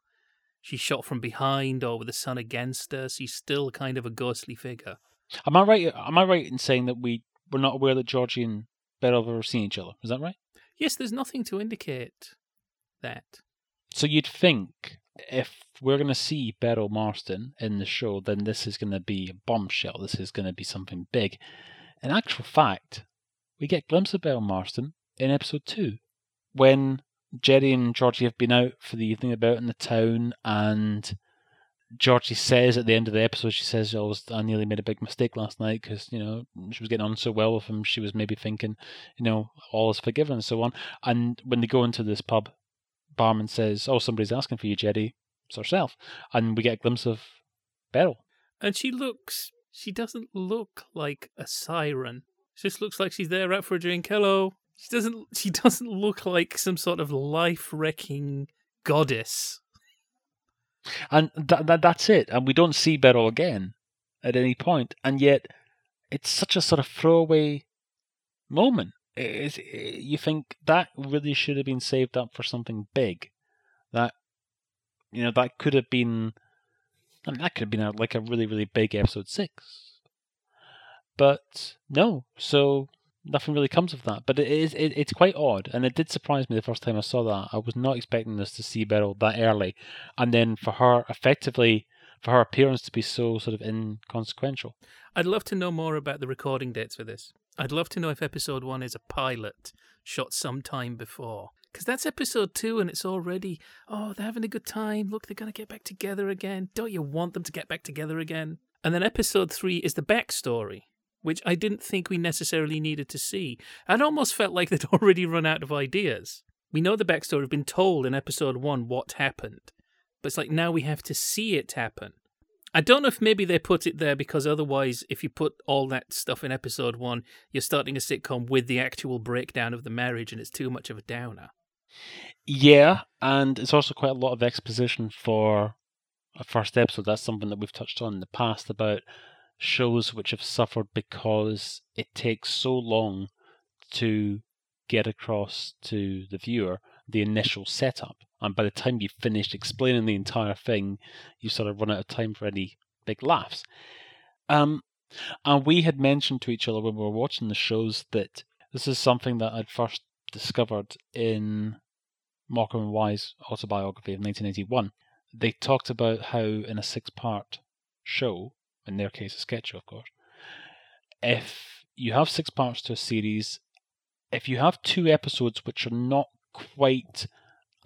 She's shot from behind or with the sun against her. She's still kind of a ghostly figure. Am I right? Am I right in saying that we we're not aware that Georgie and Beryl have ever seen each other? Is that right? Yes, there's nothing to indicate that. So you'd think if we're going to see Beryl Marston in the show, then this is going to be a bombshell. This is going to be something big. In actual fact, we get a glimpse of Beryl Marston in episode two when Jerry and Georgie have been out for the evening about in the town, and Georgie says at the end of the episode, she says, "I I nearly made a big mistake last night because you know she was getting on so well with him. She was maybe thinking, you know, all is forgiven and so on." And when they go into this pub, barman says, "Oh, somebody's asking for you, Jerry." It's herself, and we get a glimpse of Beryl. And she looks. She doesn't look like a siren. She just looks like she's there out for a drink. Hello. She doesn't. She doesn't look like some sort of life-wrecking goddess. And that, that that's it. And we don't see Beryl again at any point. And yet, it's such a sort of throwaway moment. It's, you think that really should have been saved up for something big. That you know that could have been. I mean, that could have been a, like a really really big episode six. But no, so nothing really comes of that. But it is it, it's quite odd, and it did surprise me the first time I saw that. I was not expecting this to see Beryl that early, and then for her effectively for her appearance to be so sort of inconsequential. I'd love to know more about the recording dates for this. I'd love to know if episode one is a pilot shot some time before. Because that's episode two and it's already, oh, they're having a good time. Look, they're going to get back together again. Don't you want them to get back together again? And then episode three is the backstory, which I didn't think we necessarily needed to see. I'd almost felt like they'd already run out of ideas. We know the backstory, we've been told in episode one what happened. But it's like now we have to see it happen. I don't know if maybe they put it there because otherwise, if you put all that stuff in episode one, you're starting a sitcom with the actual breakdown of the marriage and it's too much of a downer. Yeah, and it's also quite a lot of exposition for a first episode. That's something that we've touched on in the past about shows which have suffered because it takes so long to get across to the viewer the initial setup. And by the time you've finished explaining the entire thing, you sort of run out of time for any big laughs. Um, and we had mentioned to each other when we were watching the shows that this is something that I'd first discovered in Morecambe and Wise autobiography of 1981. They talked about how in a six part show, in their case a sketch of course, if you have six parts to a series, if you have two episodes which are not quite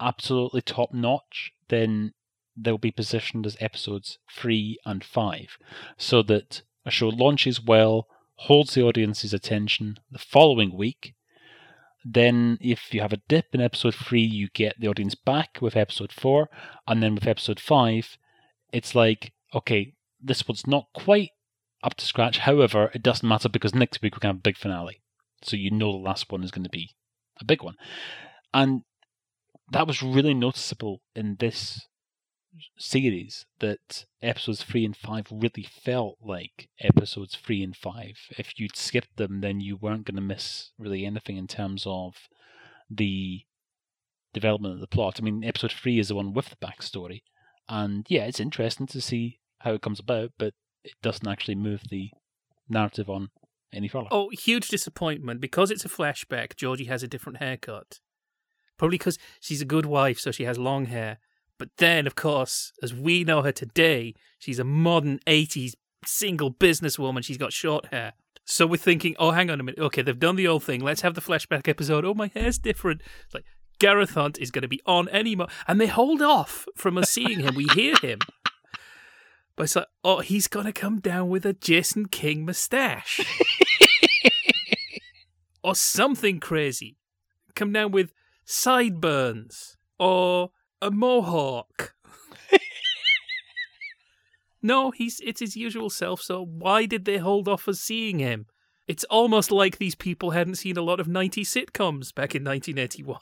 absolutely top notch, then they'll be positioned as episodes three and five, so that a show launches well, holds the audience's attention the following week. Then, if you have a dip in episode three, you get the audience back with episode four, and then with episode five, it's like, okay, this one's not quite up to scratch. However, it doesn't matter because next week we're going to have a big finale. So you know the last one is going to be a big one. And that was really noticeable in this series that episodes three and five really felt like episodes three and five. If you'd skipped them, then you weren't going to miss really anything in terms of the development of the plot. I mean, episode three is the one with the backstory, and yeah, it's interesting to see how it comes about, but it doesn't actually move the narrative on any further. Oh, huge disappointment because it's a flashback. Georgie has a different haircut, probably because she's a good wife, so she has long hair. But then, of course, as we know her today, she's a modern 80s single businesswoman. She's got short hair. So we're thinking, oh, hang on a minute. Okay, they've done the old thing. Let's have the flashback episode. Oh, my hair's different. It's like Gareth Hunt is going to be on anymore. And they hold off from us seeing him. We hear him. But it's like, oh, he's going to come down with a Jason King mustache. or something crazy. Come down with sideburns. Or a mohawk. no, he's it's his usual self, so why did they hold off us seeing him? It's almost like these people hadn't seen a lot of 90 sitcoms back in 1981.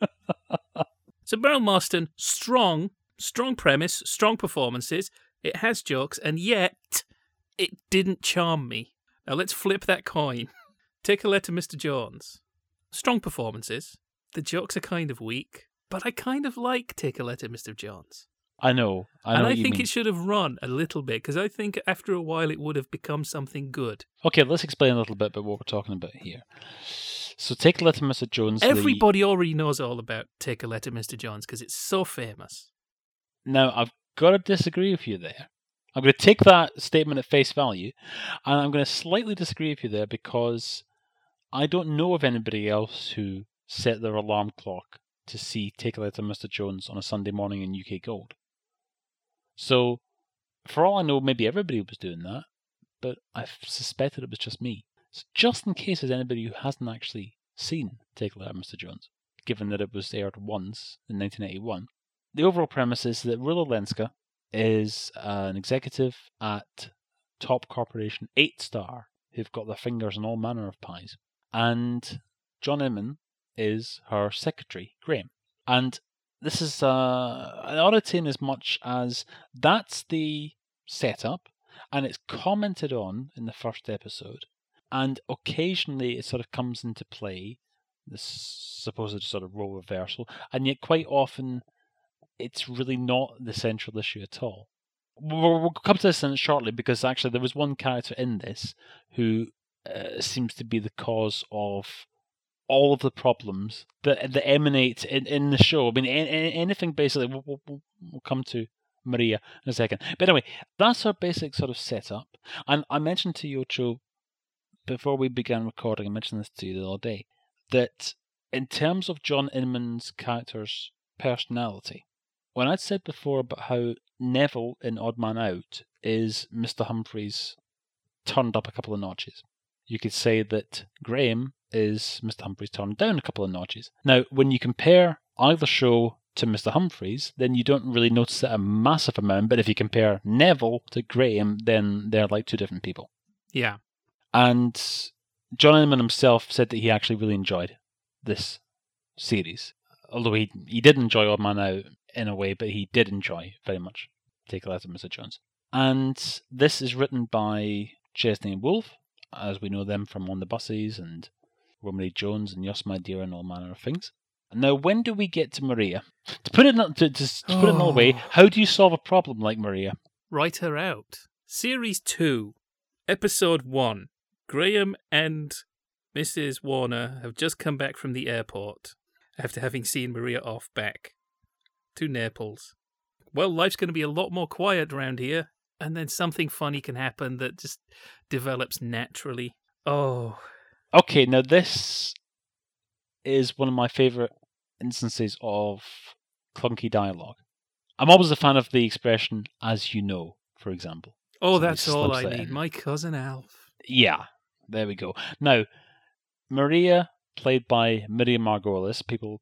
so Beryl Marston, strong, strong premise, strong performances. It has jokes, and yet it didn't charm me. Now let's flip that coin. Take a letter, Mr. Jones. Strong performances. The jokes are kind of weak but I kind of like Take a Letter, Mr. Jones. I know. I know and I think mean. it should have run a little bit because I think after a while it would have become something good. Okay, let's explain a little bit about what we're talking about here. So, Take a Letter, Mr. Jones. Everybody the... already knows all about Take a Letter, Mr. Jones because it's so famous. Now, I've got to disagree with you there. I'm going to take that statement at face value, and I'm going to slightly disagree with you there because I don't know of anybody else who set their alarm clock to see Take a Letter Mr. Jones on a Sunday morning in UK Gold. So, for all I know, maybe everybody was doing that, but I suspected it was just me. So, just in case there's anybody who hasn't actually seen Take a Letter Mr. Jones, given that it was aired once in 1981, the overall premise is that Rula Lenska is an executive at top corporation 8 Star who've got their fingers in all manner of pies. And John Inman, is her secretary, Graham. And this is uh, an oddity in as much as that's the setup, and it's commented on in the first episode, and occasionally it sort of comes into play, this supposed sort of role reversal, and yet quite often it's really not the central issue at all. We'll, come to this in shortly because actually there was one character in this who uh, seems to be the cause of all of the problems that that emanate in, in the show. I mean, anything basically. We'll, we'll, we'll come to Maria in a second. But anyway, that's our basic sort of setup. And I mentioned to you, Ocho, before we began recording, I mentioned this to you the other day, that in terms of John Inman's character's personality, when I'd said before about how Neville in Odd Man Out is Mr. Humphries turned up a couple of notches, you could say that Graham is Mr. Humphries turned down a couple of notches. Now, when you compare either show to Mr. Humphries, then you don't really notice it a massive amount. But if you compare Neville to Graham, then they're like two different people. Yeah. And John Inman himself said that he actually really enjoyed this series. Although he he did enjoy Odd Man Out in a way, but he did enjoy very much Take a Letter, Mr. Jones. And this is written by Chesney and Wolfe, as we know them from On the Buses and Romany Jones and Yes My Dear and all manner of things. Now, when do we get to Maria? To put it to, to, to put it another way, how do you solve a problem like Maria? Write her out. Series two, episode one. Graham and Mrs. Warner have just come back from the airport after having seen Maria off back to Naples. Well, life's going to be a lot more quiet around here, and then something funny can happen that just develops naturally. Oh, Okay, now this is one of my favorite instances of clunky dialogue. I'm always a fan of the expression "as you know," for example. Oh, that's all I need. in. My cousin Alf. Yeah, there we go. Now, Maria, played by Miriam Margolyes, people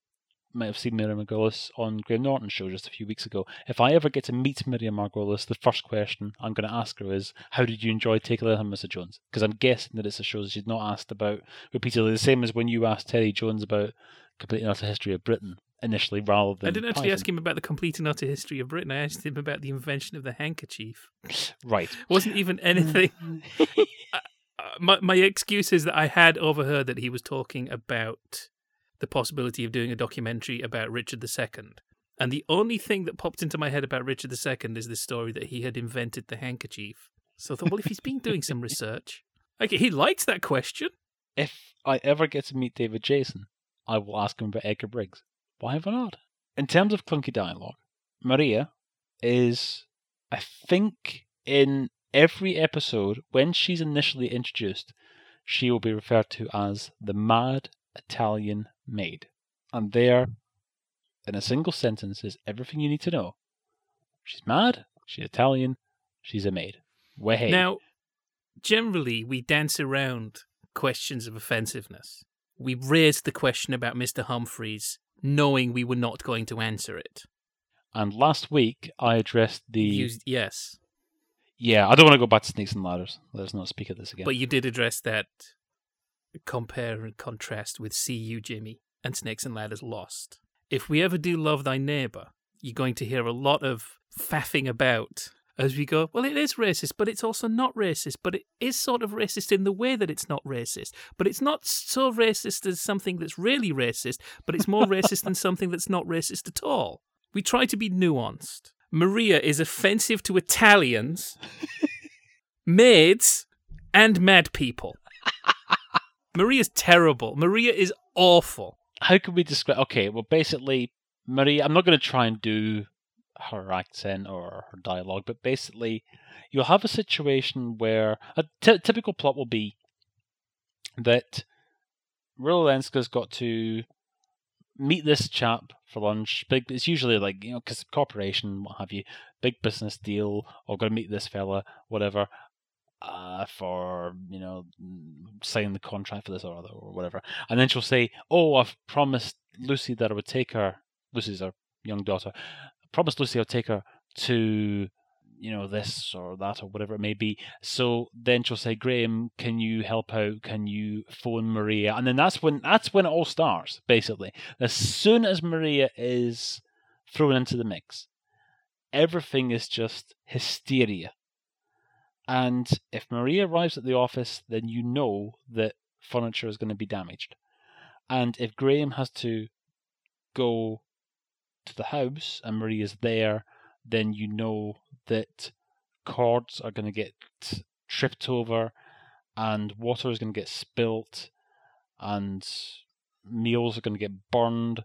might have seen Miriam Margolyes on Graham Norton's show just a few weeks ago. If I ever get to meet Miriam Margolyes, the first question I'm going to ask her is, How did you enjoy Take a Letter Mr. Jones? Because I'm guessing that it's a show that she's not asked about repeatedly, the same as when you asked Terry Jones about Complete and Utter History of Britain initially, rather than. I didn't actually Python. ask him about the complete and utter history of Britain. I asked him about the invention of the handkerchief. Right. wasn't even anything. uh, my my excuse is that I had overheard that he was talking about the possibility of doing a documentary about Richard II. And the only thing that popped into my head about Richard II is this story that he had invented the handkerchief. So I thought, well, if he's been doing some research, okay, he likes that question. if I ever get to meet David Jason, I will ask him about Edgar Briggs. Why have I not? In terms of clunky dialogue, Maria is, I think, in every episode, when she's initially introduced, she will be referred to as the mad Italian maid. And there, in a single sentence, is everything you need to know. She's mad, she's Italian, she's a maid. Way. Now, generally, we dance around questions of offensiveness. We raised the question about Mr. Humphries, knowing we were not going to answer it. and last week, I addressed the. Used, yes, Yeah, I don't want to go back to Snakes and Ladders. Let's not speak of this again. but you did address that compare and contrast with See You, Jimmy, and Snakes and Ladders Lost. If we ever do Love Thy Neighbour, you're going to hear a lot of faffing about as we go, well, it is racist, but it's also not racist, but it is sort of racist in the way that it's not racist. But it's not so racist as something that's really racist, but it's more racist than something that's not racist at all. We try to be nuanced. Maria is offensive to Italians, maids, and mad people. Maria's terrible. Maria is awful. How can we describe? Okay, well, basically, Maria. I'm not going to try and do her accent or her dialogue, but basically, you'll have a situation where a typical plot will be that Rula Lenska's got to meet this chap for lunch. Big, it's usually like you know, because corporation, what have you, big business deal, or to meet this fella, whatever. Uh, for you know, signing the contract for this or other or whatever, and then she'll say, "Oh, I've promised Lucy that I would take her. Lucy's her young daughter. I promised Lucy I'll take her to, you know, this or that or whatever it may be." So then she'll say, "Graham, can you help out? Can you phone Maria?" And then that's when that's when it all starts. Basically, as soon as Maria is thrown into the mix, everything is just hysteria. And if Maria arrives at the office, then you know that furniture is going to be damaged. And if Graham has to go to the house and Maria's there, then you know that cords are going to get tripped over and water is going to get spilt and meals are going to get burned.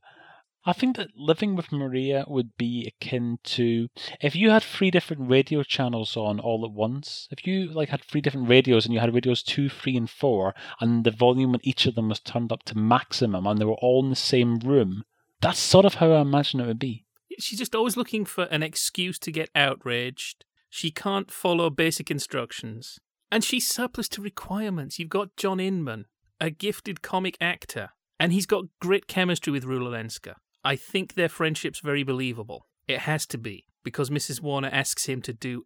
I think that living with Maria would be akin to if you had three different radio channels on all at once. If you like had three different radios and you had radios two, three, and four, and the volume on each of them was turned up to maximum, and they were all in the same room. That's sort of how I imagine it would be. She's just always looking for an excuse to get outraged. She can't follow basic instructions. And she's surplus to requirements. You've got John Inman, a gifted comic actor, and he's got great chemistry with Rula Lenska. I think their friendship's very believable. It has to be, because Mrs. Warner asks him to do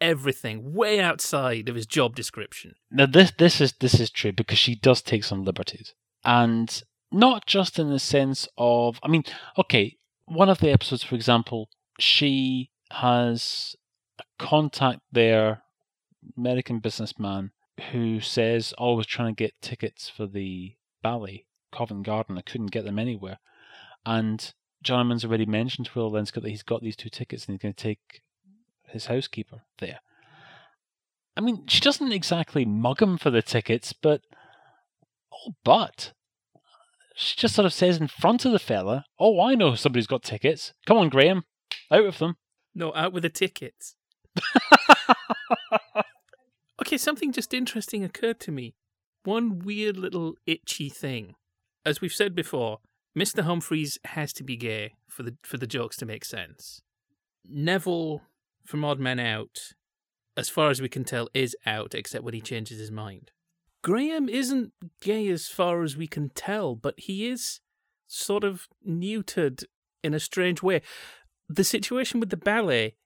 everything way outside of his job description. Now this this is this is true because she does take some liberties, and not just in the sense of I mean, okay, one of the episodes, for example, she has a contact there, American businessman who says, "Oh, I was trying to get tickets for the ballet, Covent Garden. I couldn't get them anywhere." And Jonathan's already mentioned to Rula Lenska that he's got these two tickets and he's going to take his housekeeper there. I mean, she doesn't exactly mug him for the tickets, but oh, but she just sort of says in front of the fella, "Oh, I know somebody's got tickets. Come on, Graham, out with them." No, out with the tickets. Okay, something just interesting occurred to me. One weird little itchy thing. As we've said before, Mr. Humphries has to be gay for the for the jokes to make sense. Neville from Odd Man Out, as far as we can tell, is out, except when he changes his mind. Graham isn't gay as far as we can tell, but he is sort of neutered in a strange way. The situation with the ballet,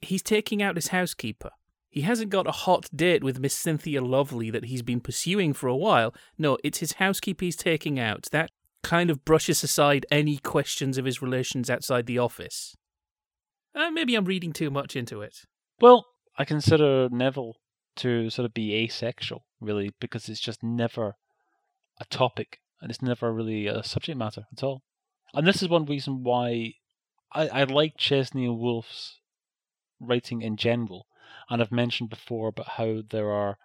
he's taking out his housekeeper. He hasn't got a hot date with Miss Cynthia Lovely that he's been pursuing for a while. No, it's his housekeeper he's taking out. That kind of brushes aside any questions of his relations outside the office. Uh, maybe I'm reading too much into it. Well, I consider Neville to sort of be asexual, really, because it's just never a topic and it's never really a subject matter at all. And this is one reason why I, I like Chesney and Wolfe's writing in general and I've mentioned before about how there are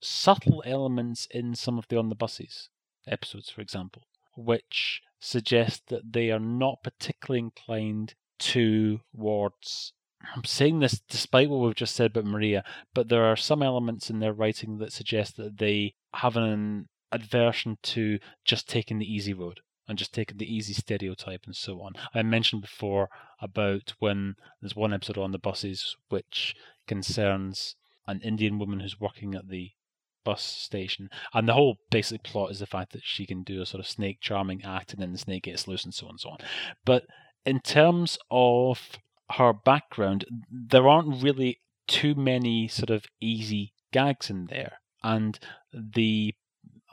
subtle elements in some of the on the buses episodes, for example, which suggest that they are not particularly inclined towards. I'm saying this despite what we've just said about Maria, but there are some elements in their writing that suggest that they have an aversion to just taking the easy road and just taking the easy stereotype and so on. I mentioned before about when there's one episode on the buses which concerns an Indian woman who's working at the bus station, and the whole basic plot is the fact that she can do a sort of snake charming act, and then the snake gets loose, and so on and so on. But in terms of her background, there aren't really too many sort of easy gags in there, and the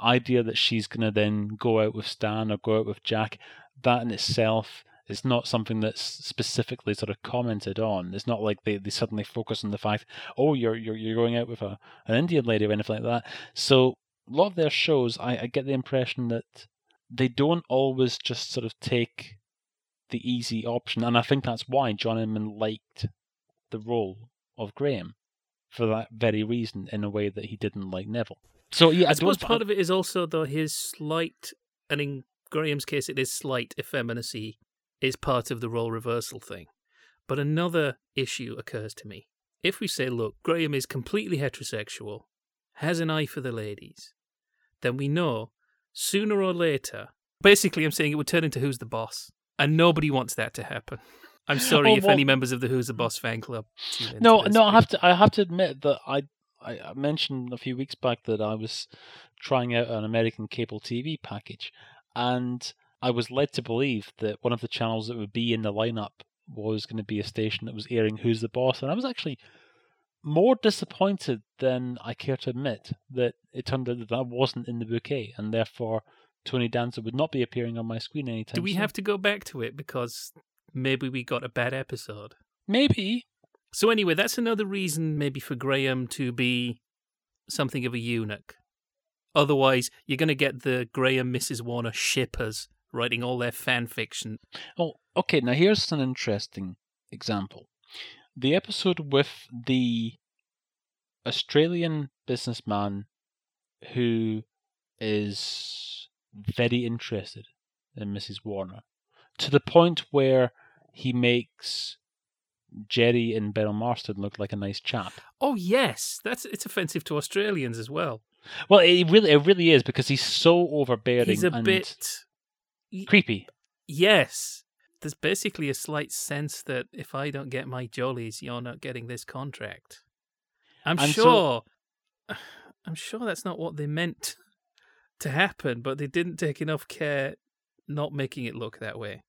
idea that she's going to then go out with Stan or go out with Jack, that in itself it's not something that's specifically sort of commented on. It's not like they, they suddenly focus on the fact, oh, you're you're you're going out with a an Indian lady or anything like that. So a lot of their shows, I, I get the impression that they don't always just sort of take the easy option, and I think that's why John Inman liked the role of Graham for that very reason, in a way that he didn't like Neville. So yeah, I, I suppose part of it is also though his slight, and in Graham's case, it is slight effeminacy is part of the role reversal thing. But another issue occurs to me. If we say, look, Graham is completely heterosexual, has an eye for the ladies, then we know sooner or later, basically, I'm saying it would turn into Who's the Boss. And nobody wants that to happen. I'm oh, sorry oh, if well, any members of the Who's the Boss fan club. No, no, I have to. I have to admit that I, I mentioned a few weeks back that I was trying out an American cable TV package, and I was led to believe that one of the channels that would be in the lineup was going to be a station that was airing Who's the Boss, and I was actually more disappointed than I care to admit that it turned out that that wasn't in the bouquet, and therefore Tony Danza would not be appearing on my screen anytime. Do we soon. have to go back to it because maybe we got a bad episode? Maybe. So anyway, that's another reason maybe for Graham to be something of a eunuch. Otherwise, you're going to get the Graham Mrs. Warner shippers writing all their fan fiction. Oh, okay. Now here's an interesting example. The episode with the Australian businessman who is very interested in Mrs. Warner to the point where he makes Jerry and Beryl Marston look like a nice chap. Oh yes, that's it's offensive to Australians as well. Well, it really it really is because he's so overbearing. He's a and creepy. Yes. There's basically a slight sense that if I don't get my jollies, you're not getting this contract. I'm and sure. So... I'm sure that's not what they meant to happen, but they didn't take enough care not making it look that way.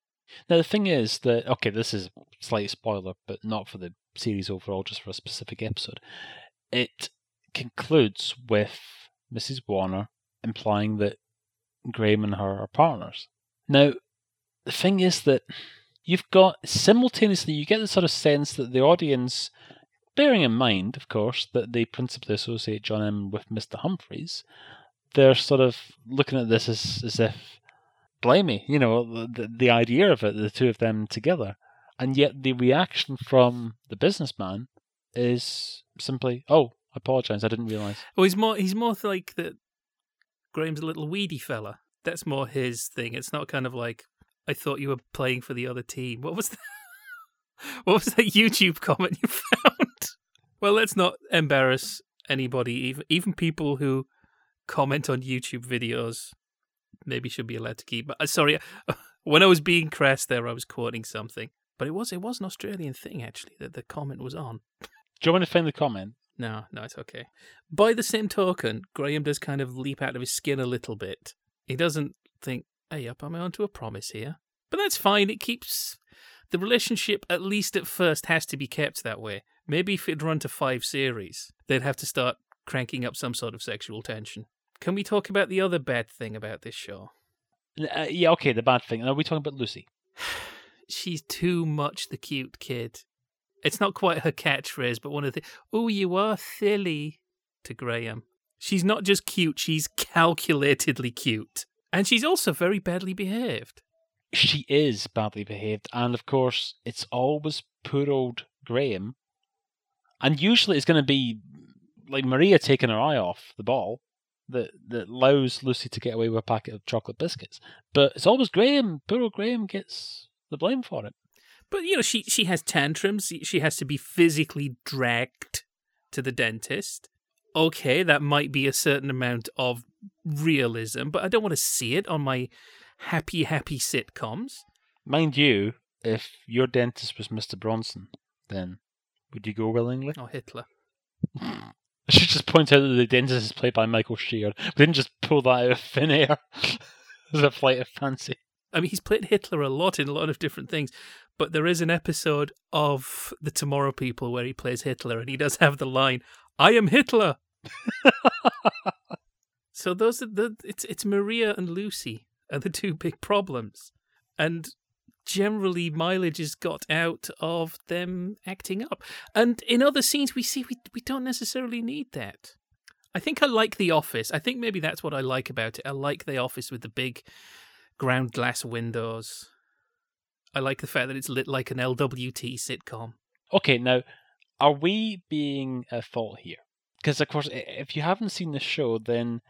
Now the thing is that okay, this is a slight spoiler, but not for the series overall, just for a specific episode. It concludes with Mrs. Warner implying that Graham and her are partners. Now, the thing is that you've got simultaneously, you get the sort of sense that the audience, bearing in mind, of course, that they principally associate John Inman with Mr. Humphries, they're sort of looking at this as, as if, blimey, you know, the, the idea of it, the two of them together. And yet the reaction from the businessman is simply, oh, I apologize, I didn't realize. Oh, he's more he's more like that Graham's a little weedy fella that's more his thing. It's not kind of like I thought you were playing for the other team. What was that? what was that YouTube comment you found? well, let's not embarrass anybody, even even people who comment on YouTube videos. Maybe should be allowed to keep. Uh, sorry, when I was being crass there, I was quoting something. But it was it was an Australian thing actually that the comment was on. Do you want to find the comment? No, no, it's okay. By the same token, Graham does kind of leap out of his skin a little bit. He doesn't think, hey, up, am I onto a promise here? But that's fine. It keeps the relationship, at least at first, has to be kept that way. Maybe if it'd run to five series, they'd have to start cranking up some sort of sexual tension. Can we talk about the other bad thing about this show? Uh, yeah, okay, the bad thing. Are we talking about Lucy? She's too much the cute kid. It's not quite her catchphrase, but one of the "Oh, you are silly" to Graham. She's not just cute; she's calculatedly cute, and she's also very badly behaved. She is badly behaved, and of course, it's always poor old Graham. And usually, it's going to be like Maria taking her eye off the ball that that allows Lucy to get away with a packet of chocolate biscuits. But it's always Graham. Poor old Graham gets the blame for it. But you know, she she has tantrums. She has to be physically dragged to the dentist. Okay, that might be a certain amount of realism, but I don't want to see it on my happy happy sitcoms. Mind you, if your dentist was Mr. Bronson, then would you go willingly? Or Hitler. I should just point out that the dentist is played by Michael Sheard. We didn't just pull that out of thin air as a flight of fancy. I mean, he's played Hitler a lot in a lot of different things, but there is an episode of The Tomorrow People where he plays Hitler, and he does have the line, "I am Hitler." So those are the it's it's Maria and Lucy are the two big problems, and generally mileage is got out of them acting up. And in other scenes, we see we we don't necessarily need that. I think I like The Office. I think maybe that's what I like about it. I like The Office with the big ground glass windows. I like the fact that it's lit like an LWT sitcom. Okay, now, are we being at fault here? Because, of course, if you haven't seen the show, then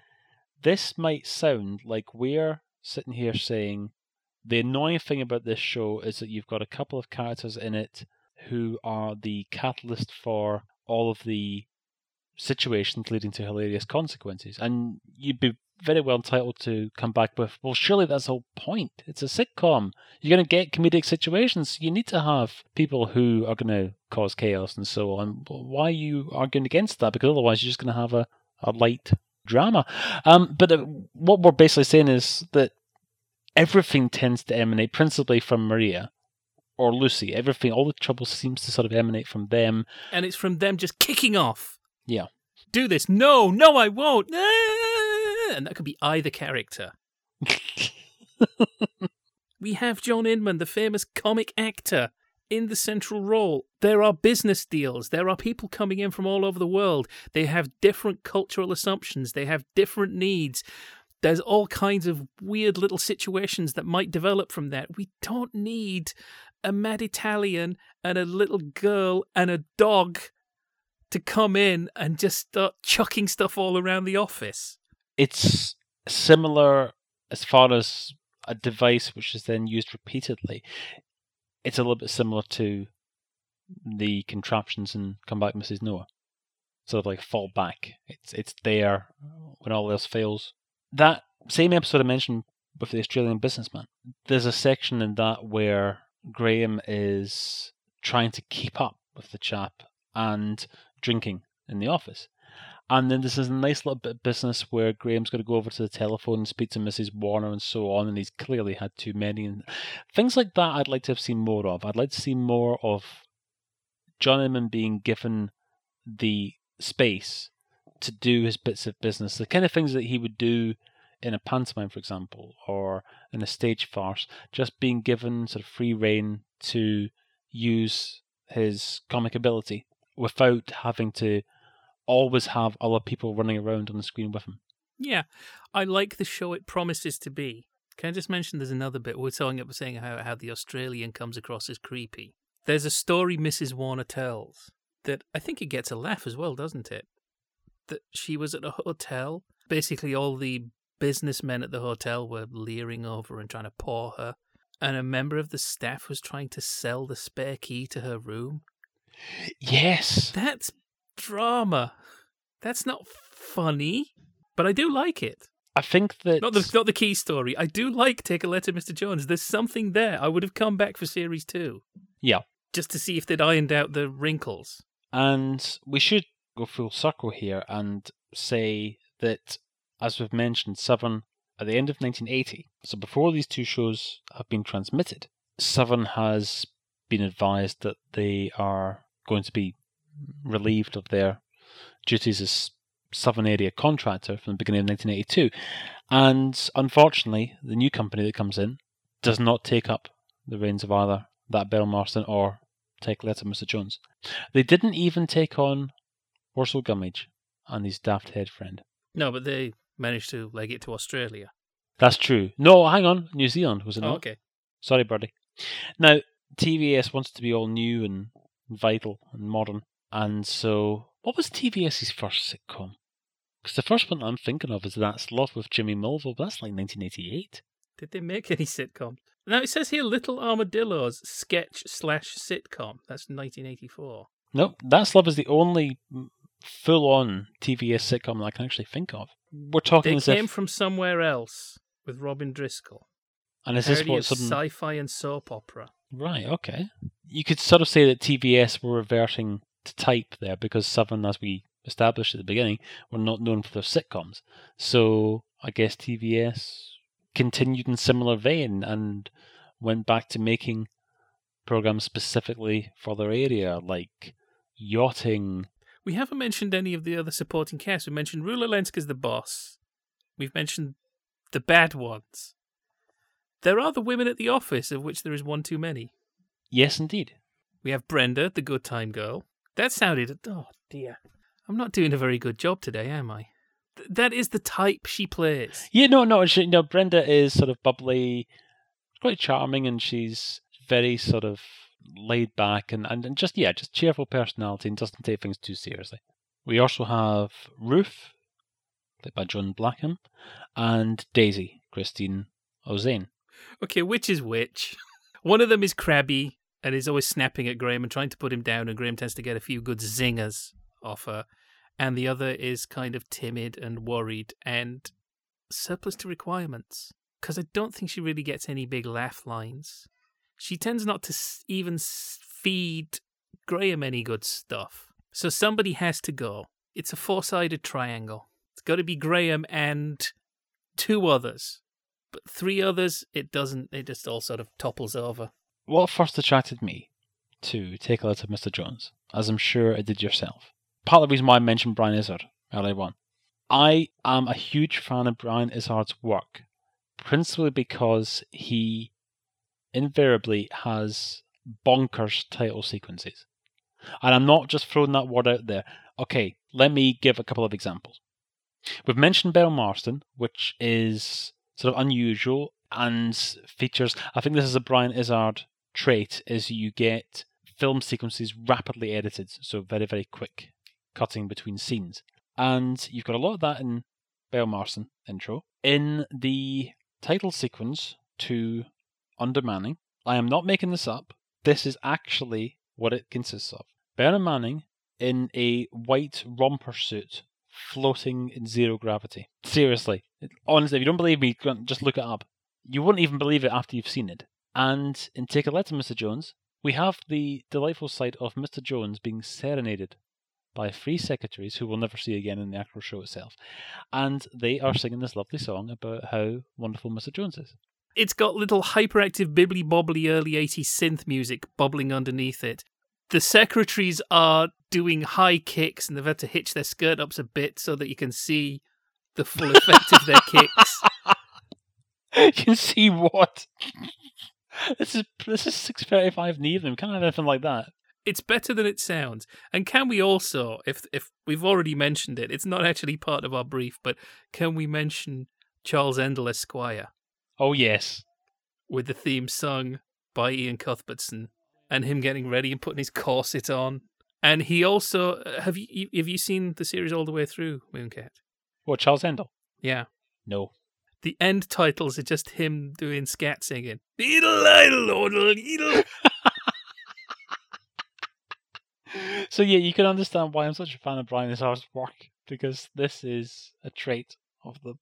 this might sound like we're sitting here saying the annoying thing about this show is that you've got a couple of characters in it who are the catalyst for all of the situations leading to hilarious consequences. And you'd be very well entitled to come back with, well, surely that's the whole point. It's a sitcom. You're going to get comedic situations. You need to have people who are going to cause chaos and so on. Why are you arguing against that? Because otherwise, you're just going to have a, a light drama. Um, but uh, what we're basically saying is that everything tends to emanate principally from Maria or Lucy. Everything, all the trouble seems to sort of emanate from them. And it's from them just kicking off. Yeah. Do this. No, no, I won't. And that could be either character. we have John Inman, the famous comic actor, in the central role. There are business deals. There are people coming in from all over the world. They have different cultural assumptions. They have different needs. There's all kinds of weird little situations that might develop from that. We don't need a mad Italian and a little girl and a dog to come in and just start chucking stuff all around the office. It's similar as far as a device which is then used repeatedly. It's a little bit similar to the contraptions in Come Back, Mrs. Noah. Sort of like fall back. It's it's there when all else fails. That same episode I mentioned with the Australian businessman. There's a section in that where Graham is trying to keep up with the chap and drinking in the office. And then this is a nice little bit of business where Graham's going to go over to the telephone and speak to Mrs. Warner and so on, and he's clearly had too many. And things like that I'd like to have seen more of. I'd like to see more of John Inman being given the space to do his bits of business, the kind of things that he would do in a pantomime, for example, or in a stage farce, just being given sort of free reign to use his comic ability without having to always have other people running around on the screen with him. Yeah, I like the show it promises to be. Can I just mention there's another bit we're talking about saying how, how the Australian comes across as creepy. There's a story Mrs. Warner tells that I think it gets a laugh as well, doesn't it? That she was at a hotel. Basically, all the businessmen at the hotel were leering over and trying to paw her. And a member of the staff was trying to sell the spare key to her room. Yes. That's drama. That's not funny, but I do like it. I think that Not the not the key story. I do like Take a Letter, Mr. Jones. There's something there. I would have come back for series two. Yeah. Just to see if they'd ironed out the wrinkles. And we should go full circle here and say that, as we've mentioned, Seven, at the end of 1980, so before these two shows have been transmitted, Seven has been advised that they are going to be relieved of their duties as Southern area contractor from the beginning of 1982. And unfortunately, the new company that comes in does not take up the reins of either that Beryl Marston or take letter Mr. Jones. They didn't even take on Worzel Gummidge and his daft head friend. No, but they managed to leg it to Australia. That's true. No, hang on. New Zealand was it Oh, okay. Sorry, Birdie. Now, TVS wants to be all new and vital and modern. And so, what was TVS's first sitcom? Because the first one I'm thinking of is That's Love with Jimmy Mulville, but that's like 1988. Did they make any sitcoms? Now it says here Little Armadillos sketch slash sitcom. That's 1984. Nope, That's Love is the only full on TVS sitcom that I can actually think of. We're talking They came if. from somewhere else with Robin Driscoll. And is this what sudden. sci-fi and soap opera? Right, okay. You could sort of say that TVS were reverting type there because Southern, as we established at the beginning, were not known for their sitcoms. So I guess TVS continued in similar vein and went back to making programs specifically for their area, like yachting. We haven't mentioned any of the other supporting cast. We mentioned Rula Lenska as the boss. We've mentioned the bad ones. There are the women at the office, of which there is one too many. Yes, indeed. We have Brenda, the good time girl. That sounded. Oh, dear. I'm not doing a very good job today, am I? Th- that is the type she plays. Yeah, no, no. She, no, Brenda is sort of bubbly, quite charming, and she's very sort of laid back and, and, and just yeah, just cheerful personality and doesn't take things too seriously. We also have Ruth, played by Joan Blackham, and Daisy, Christine Ozanne. Okay, which is which? One of them is crabby and is always snapping at Graham and trying to put him down, and Graham tends to get a few good zingers off her. And the other is kind of timid and worried and surplus to requirements. Because I don't think she really gets any big laugh lines. She tends not to even feed Graham any good stuff. So somebody has to go. It's a four sided triangle. It's got to be Graham and two others but three others it doesn't it just all sort of topples over What first attracted me to Take a Letter to Mr. Jones, as I'm sure it did yourself? Part of the reason why I mentioned Brian Izzard earlier on. I am a huge fan of Brian Izzard's work, principally because he invariably has bonkers title sequences. And I'm not just throwing that word out there. Okay, let me give a couple of examples. We've mentioned Beryl Marston, which is sort of unusual and features. I think this is a Brian Izzard trait: is you get film sequences rapidly edited, so very very quick cutting between scenes, and you've got a lot of that in Beryl Marston intro. In the title sequence to Under Manning, I am not making this up. This is actually what it consists of. Bernard Manning in a white romper suit floating in zero gravity. Seriously. Honestly, if you don't believe me, just look it up. You wouldn't even believe it after you've seen it. And in Take a Letter, Mr. Jones, we have the delightful sight of Mr. Jones being serenaded by three secretaries who we'll never see again in the actual show itself. And they are singing this lovely song about how wonderful Mr. Jones is. it's got little hyperactive bibbly bobbly early 80s synth music bubbling underneath it the secretaries are doing high kicks and they've had to hitch their skirt ups a bit so that you can see the full effect of their kicks you can see what? This is this is six thirty five in the evening. We can't have anything like that. it's better than it sounds. And can we also, if if we've already mentioned it, it's not actually part of our brief, but can we mention Charles Endell Esquire Oh yes. with the theme sung by Iain Cuthbertson and him getting ready and putting his corset on? And he also uh, have you have you seen the series all the way through, Mooncat? What Charles Endell? Yeah. No. The end titles are just him doing scat singing. Beetle, idle, idle. So yeah, you can understand why I'm such a fan of Brian Izzard's work because this is a trait of the.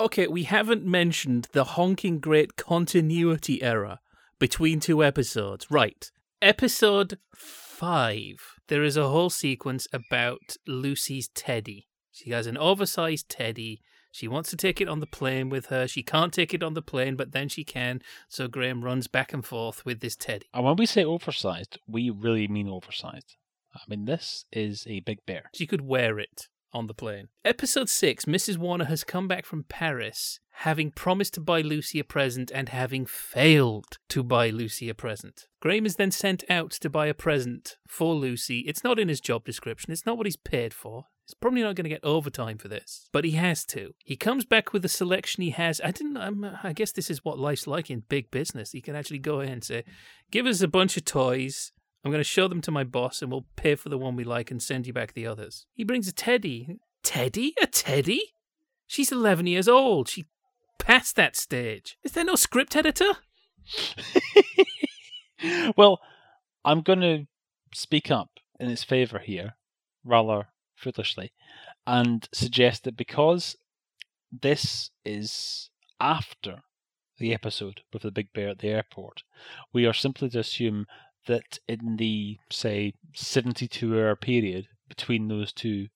Okay, we haven't mentioned the honking great continuity error between two episodes. Right. Episode 5. There is a whole sequence about Lucy's teddy. She has an oversized teddy. She wants to take it on the plane with her. She can't take it on the plane, but then she can. So Graham runs back and forth with this teddy. And when we say oversized, we really mean oversized. I mean, this is a big bear. She could wear it on the plane. Episode 6 Mrs. Warner has come back from Paris, having promised to buy Lucy a present and having failed to buy Lucy a present. Graham is then sent out to buy a present for Lucy. It's not in his job description, it's not what he's paid for. He's probably not going to get overtime for this, but he has to. He comes back with the selection he has. I didn't. I'm, I guess this is what life's like in big business. He can actually go ahead and say, "Give us a bunch of toys. I'm going to show them to my boss, and we'll pay for the one we like and send you back the others." He brings a teddy. Teddy? A teddy? She's 11 years old. She passed that stage. Is there no script editor? well, I'm going to speak up in its favour here, rather foolishly, and suggest that because this is after the episode with the big bear at the airport, we are simply to assume that in the, say, 72 hour period between those two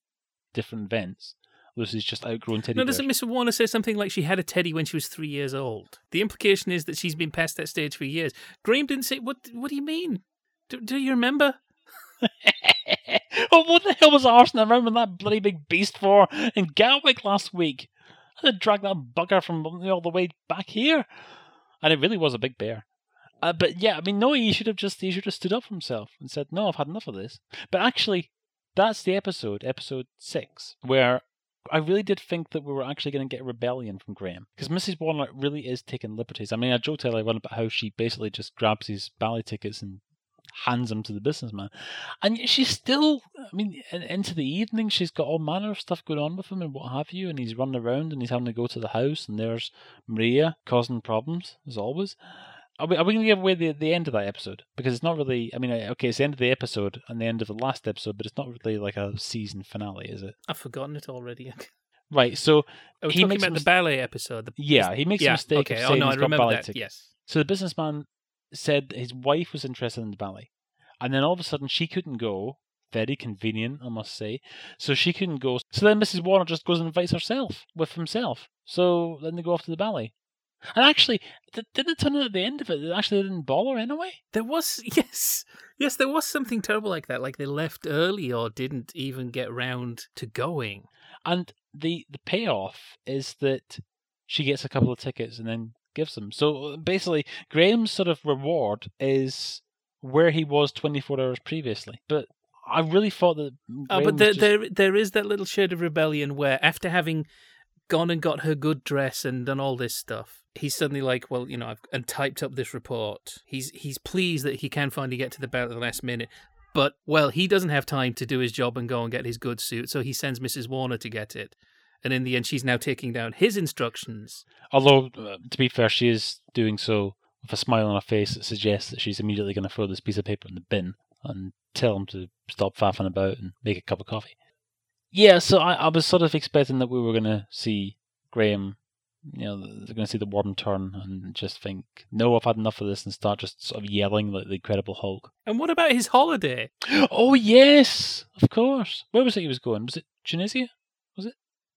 different events, Lucy's just outgrown teddy No, doesn't Miss Warner say something like she had a teddy when she was three years old? The implication is that she's been past that stage for years. Graham didn't say. What? What do you mean? Do, do you remember? oh, what the hell was Arsenal around with that bloody big beast for in Gatwick last week? I had to drag that bugger from all the way back here, and it really was a big bear. Uh, but yeah, I mean, no, he should have just he should have stood up for himself and said, "No, I've had enough of this." But actually, that's the episode, episode six, where I really did think that we were actually going to get rebellion from Graham because Mrs. Warner really is taking liberties. I mean, I joked earlier on about how she basically just grabs his ballet tickets and hands them to the businessman, and she's still. I mean, into the evening, she's got all manner of stuff going on with him and what have you, and he's running around and he's having to go to the house, and there's Maria causing problems as always. Are we, are we going to give away the, the end of that episode? Because it's not really. I mean, okay, it's the end of the episode and the end of the last episode, but it's not really like a season finale, is it? I've forgotten it already. Right. So He talking makes about the ballet episode. The, yeah, he makes yeah, a mistake Okay. Oh no, I remember that. tickets. Yes. So the businessman said his wife was interested in the ballet, and then all of a sudden she couldn't go. Very convenient, I must say. So she couldn't go. So then Mrs. Warner just goes and invites herself with himself. So then they go off to the ballet. And actually, th- didn't it turn out at the end of it? It actually they didn't bother anyway. There was yes, yes, there was something terrible like that. Like they left early or didn't even get round to going. And the the payoff is that she gets a couple of tickets and then gives them. So uh, basically, Graham's sort of reward is where he was 24 hours previously. But I really thought that. Oh, but there, just- there, there is that little shade of rebellion where after having gone and got her good dress and done all this stuff, he's suddenly like, well, you know, I've and typed up this report. He's he's pleased that he can finally get to the belt at the last minute. But well, he doesn't have time to do his job and go and get his good suit, so he sends Mrs. Warner to get it. And in the end, she's now taking down his instructions. Although, uh, to be fair, she is doing so with a smile on her face that suggests that she's immediately going to throw this piece of paper in the bin and tell him to stop faffing about and make a cup of coffee. Yeah, so I, I was sort of expecting that we were going to see Graham, you know, they're going to see the worm turn and just think, no, I've had enough of this and start just sort of yelling like the Incredible Hulk. And what about his holiday? oh, yes, of course. Where was it he was going? Was it Tunisia?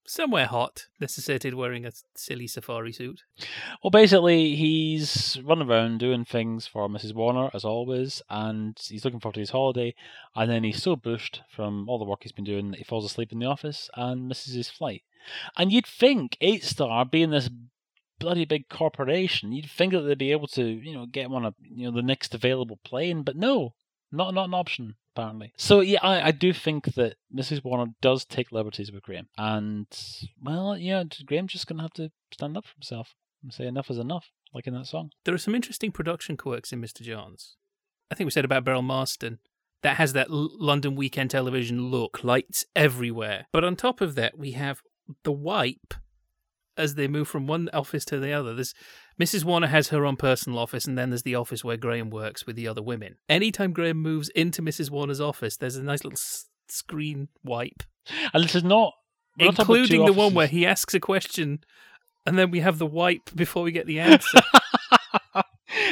Somewhere hot necessitated wearing a silly safari suit. Well, basically, he's running around doing things for Mrs. Warner, as always, and he's looking forward to his holiday. And then he's so bushed from all the work he's been doing that he falls asleep in the office and misses his flight. And you'd think, Eight Star, being this bloody big corporation, you'd think that they'd be able to, you know, get him on a, you know, the next available plane, but no, not not an option apparently. So yeah, I, I do think that Mrs. Warner does take liberties with Graham, and well, yeah, Graham's just gonna have to stand up for himself and say enough is enough, like in that song. There are some interesting production quirks in Mr. Jones. I think we said about Beryl Marston. That has that L- London weekend television look, lights everywhere. But on top of that, we have the wipe as they move from one office to the other. There's Mrs. Warner has her own personal office, and then there's the office where Graham works with the other women. Anytime Graham moves into Mrs. Warner's office, there's a nice little s- screen wipe, And this is not, not including the one where he asks a question, and then we have the wipe before we get the answer.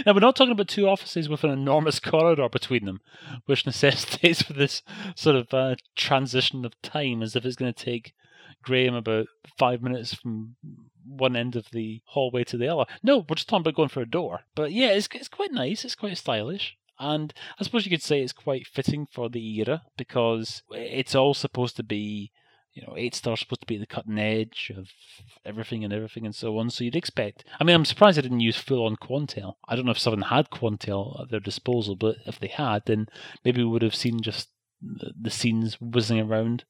Now, we're not talking about two offices with an enormous corridor between them, which necessitates for this sort of uh, transition of time as if it's going to take Graham about five minutes from one end of the hallway to the other. No, we're just talking about going for a door. But yeah, it's, it's quite nice, it's quite stylish. And I suppose you could say it's quite fitting for the era because it's all supposed to be you know, eight stars supposed to be the cutting edge of everything and everything and so on. So you'd expect. I mean, I'm surprised they didn't use full on Quantel. I don't know if someone had Quantel at their disposal, but if they had, then maybe we would have seen just the scenes whizzing around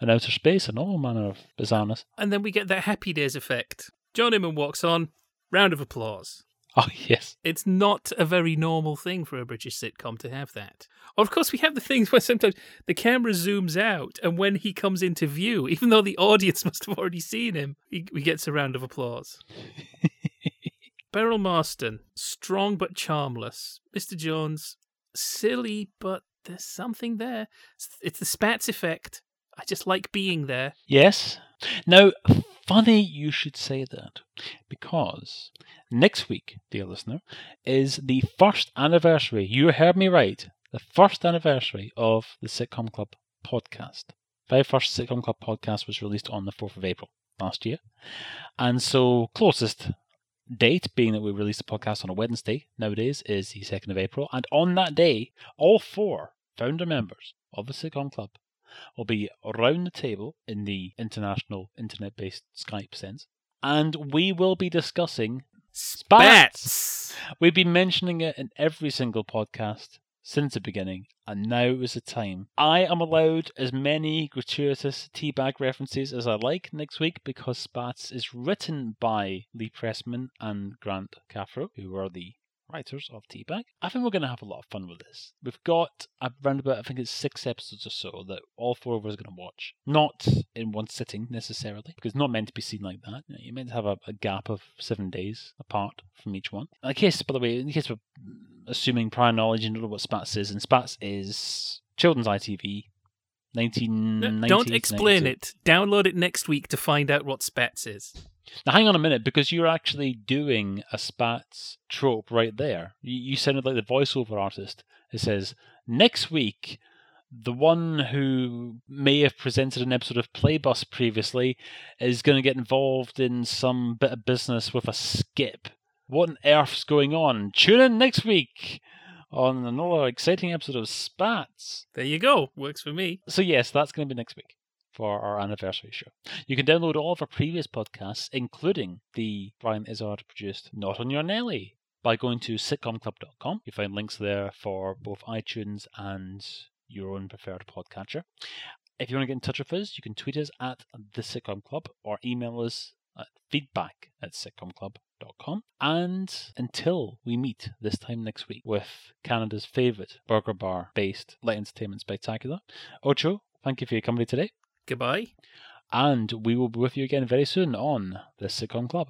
in outer space and all manner of bizarreness. And then we get that Happy Days effect. John Inman walks on, round of applause. Oh, yes. It's not a very normal thing for a British sitcom to have that. Of course, we have the things where sometimes the camera zooms out, and when he comes into view, even though the audience must have already seen him, he, he gets a round of applause. Beryl Marston, strong but charmless. Mr. Jones, silly, but there's something there. It's the Spatz effect. I just like being there. Yes. Now, funny you should say that because next week, dear listener, is the first anniversary. You heard me right. The first anniversary of the Sitcom Club podcast. Very first Sitcom Club podcast was released on the 4th of April last year. And so, closest date, being that we released the podcast on a Wednesday nowadays, is the 2nd of April. And on that day, all four founder members of the Sitcom Club will be around the table in the international internet based Skype sense, and we will be discussing Spatz. We've been mentioning it in every single podcast since the beginning, and now is the time. I am allowed as many gratuitous teabag references as I like next week because Spatz is written by Lee Pressman and Grant Cathro, who are the writers of Teabag. I think we're going to have a lot of fun with this. We've got around about, I think it's six episodes or so that all four of us are going to watch. Not in one sitting necessarily, because it's not meant to be seen like that. You're meant to have a, a gap of seven days apart from each one. In case, by the way, in case we're assuming prior knowledge, you know what Spatz is, and Spatz is children's ITV 1990. Don't explain it. Download it next week to find out what Spatz is. Now, hang on a minute, because you're actually doing a Spatz trope right there. You, you sounded like the voiceover artist. It says, next week, the one who may have presented an episode of Playbus previously is going to get involved in some bit of business with a skip. What on earth's going on? Tune in next week on another exciting episode of Spatz. There you go. Works for me. So, yes, that's going to be next week for our anniversary show. You can download all of our previous podcasts, including the Brian Izzard produced Not on Your Nelly, by going to sitcomclub.com. You find links there for both iTunes and your own preferred podcatcher. If you want to get in touch with us, you can tweet us at the Sitcom Club or email us at feedback at sitcomclub.com. And until we meet this time next week with Canada's favourite burger bar based light entertainment spectacular, Ocho, thank you for your company today. Goodbye. And we will be with you again very soon on the Sitcom Club.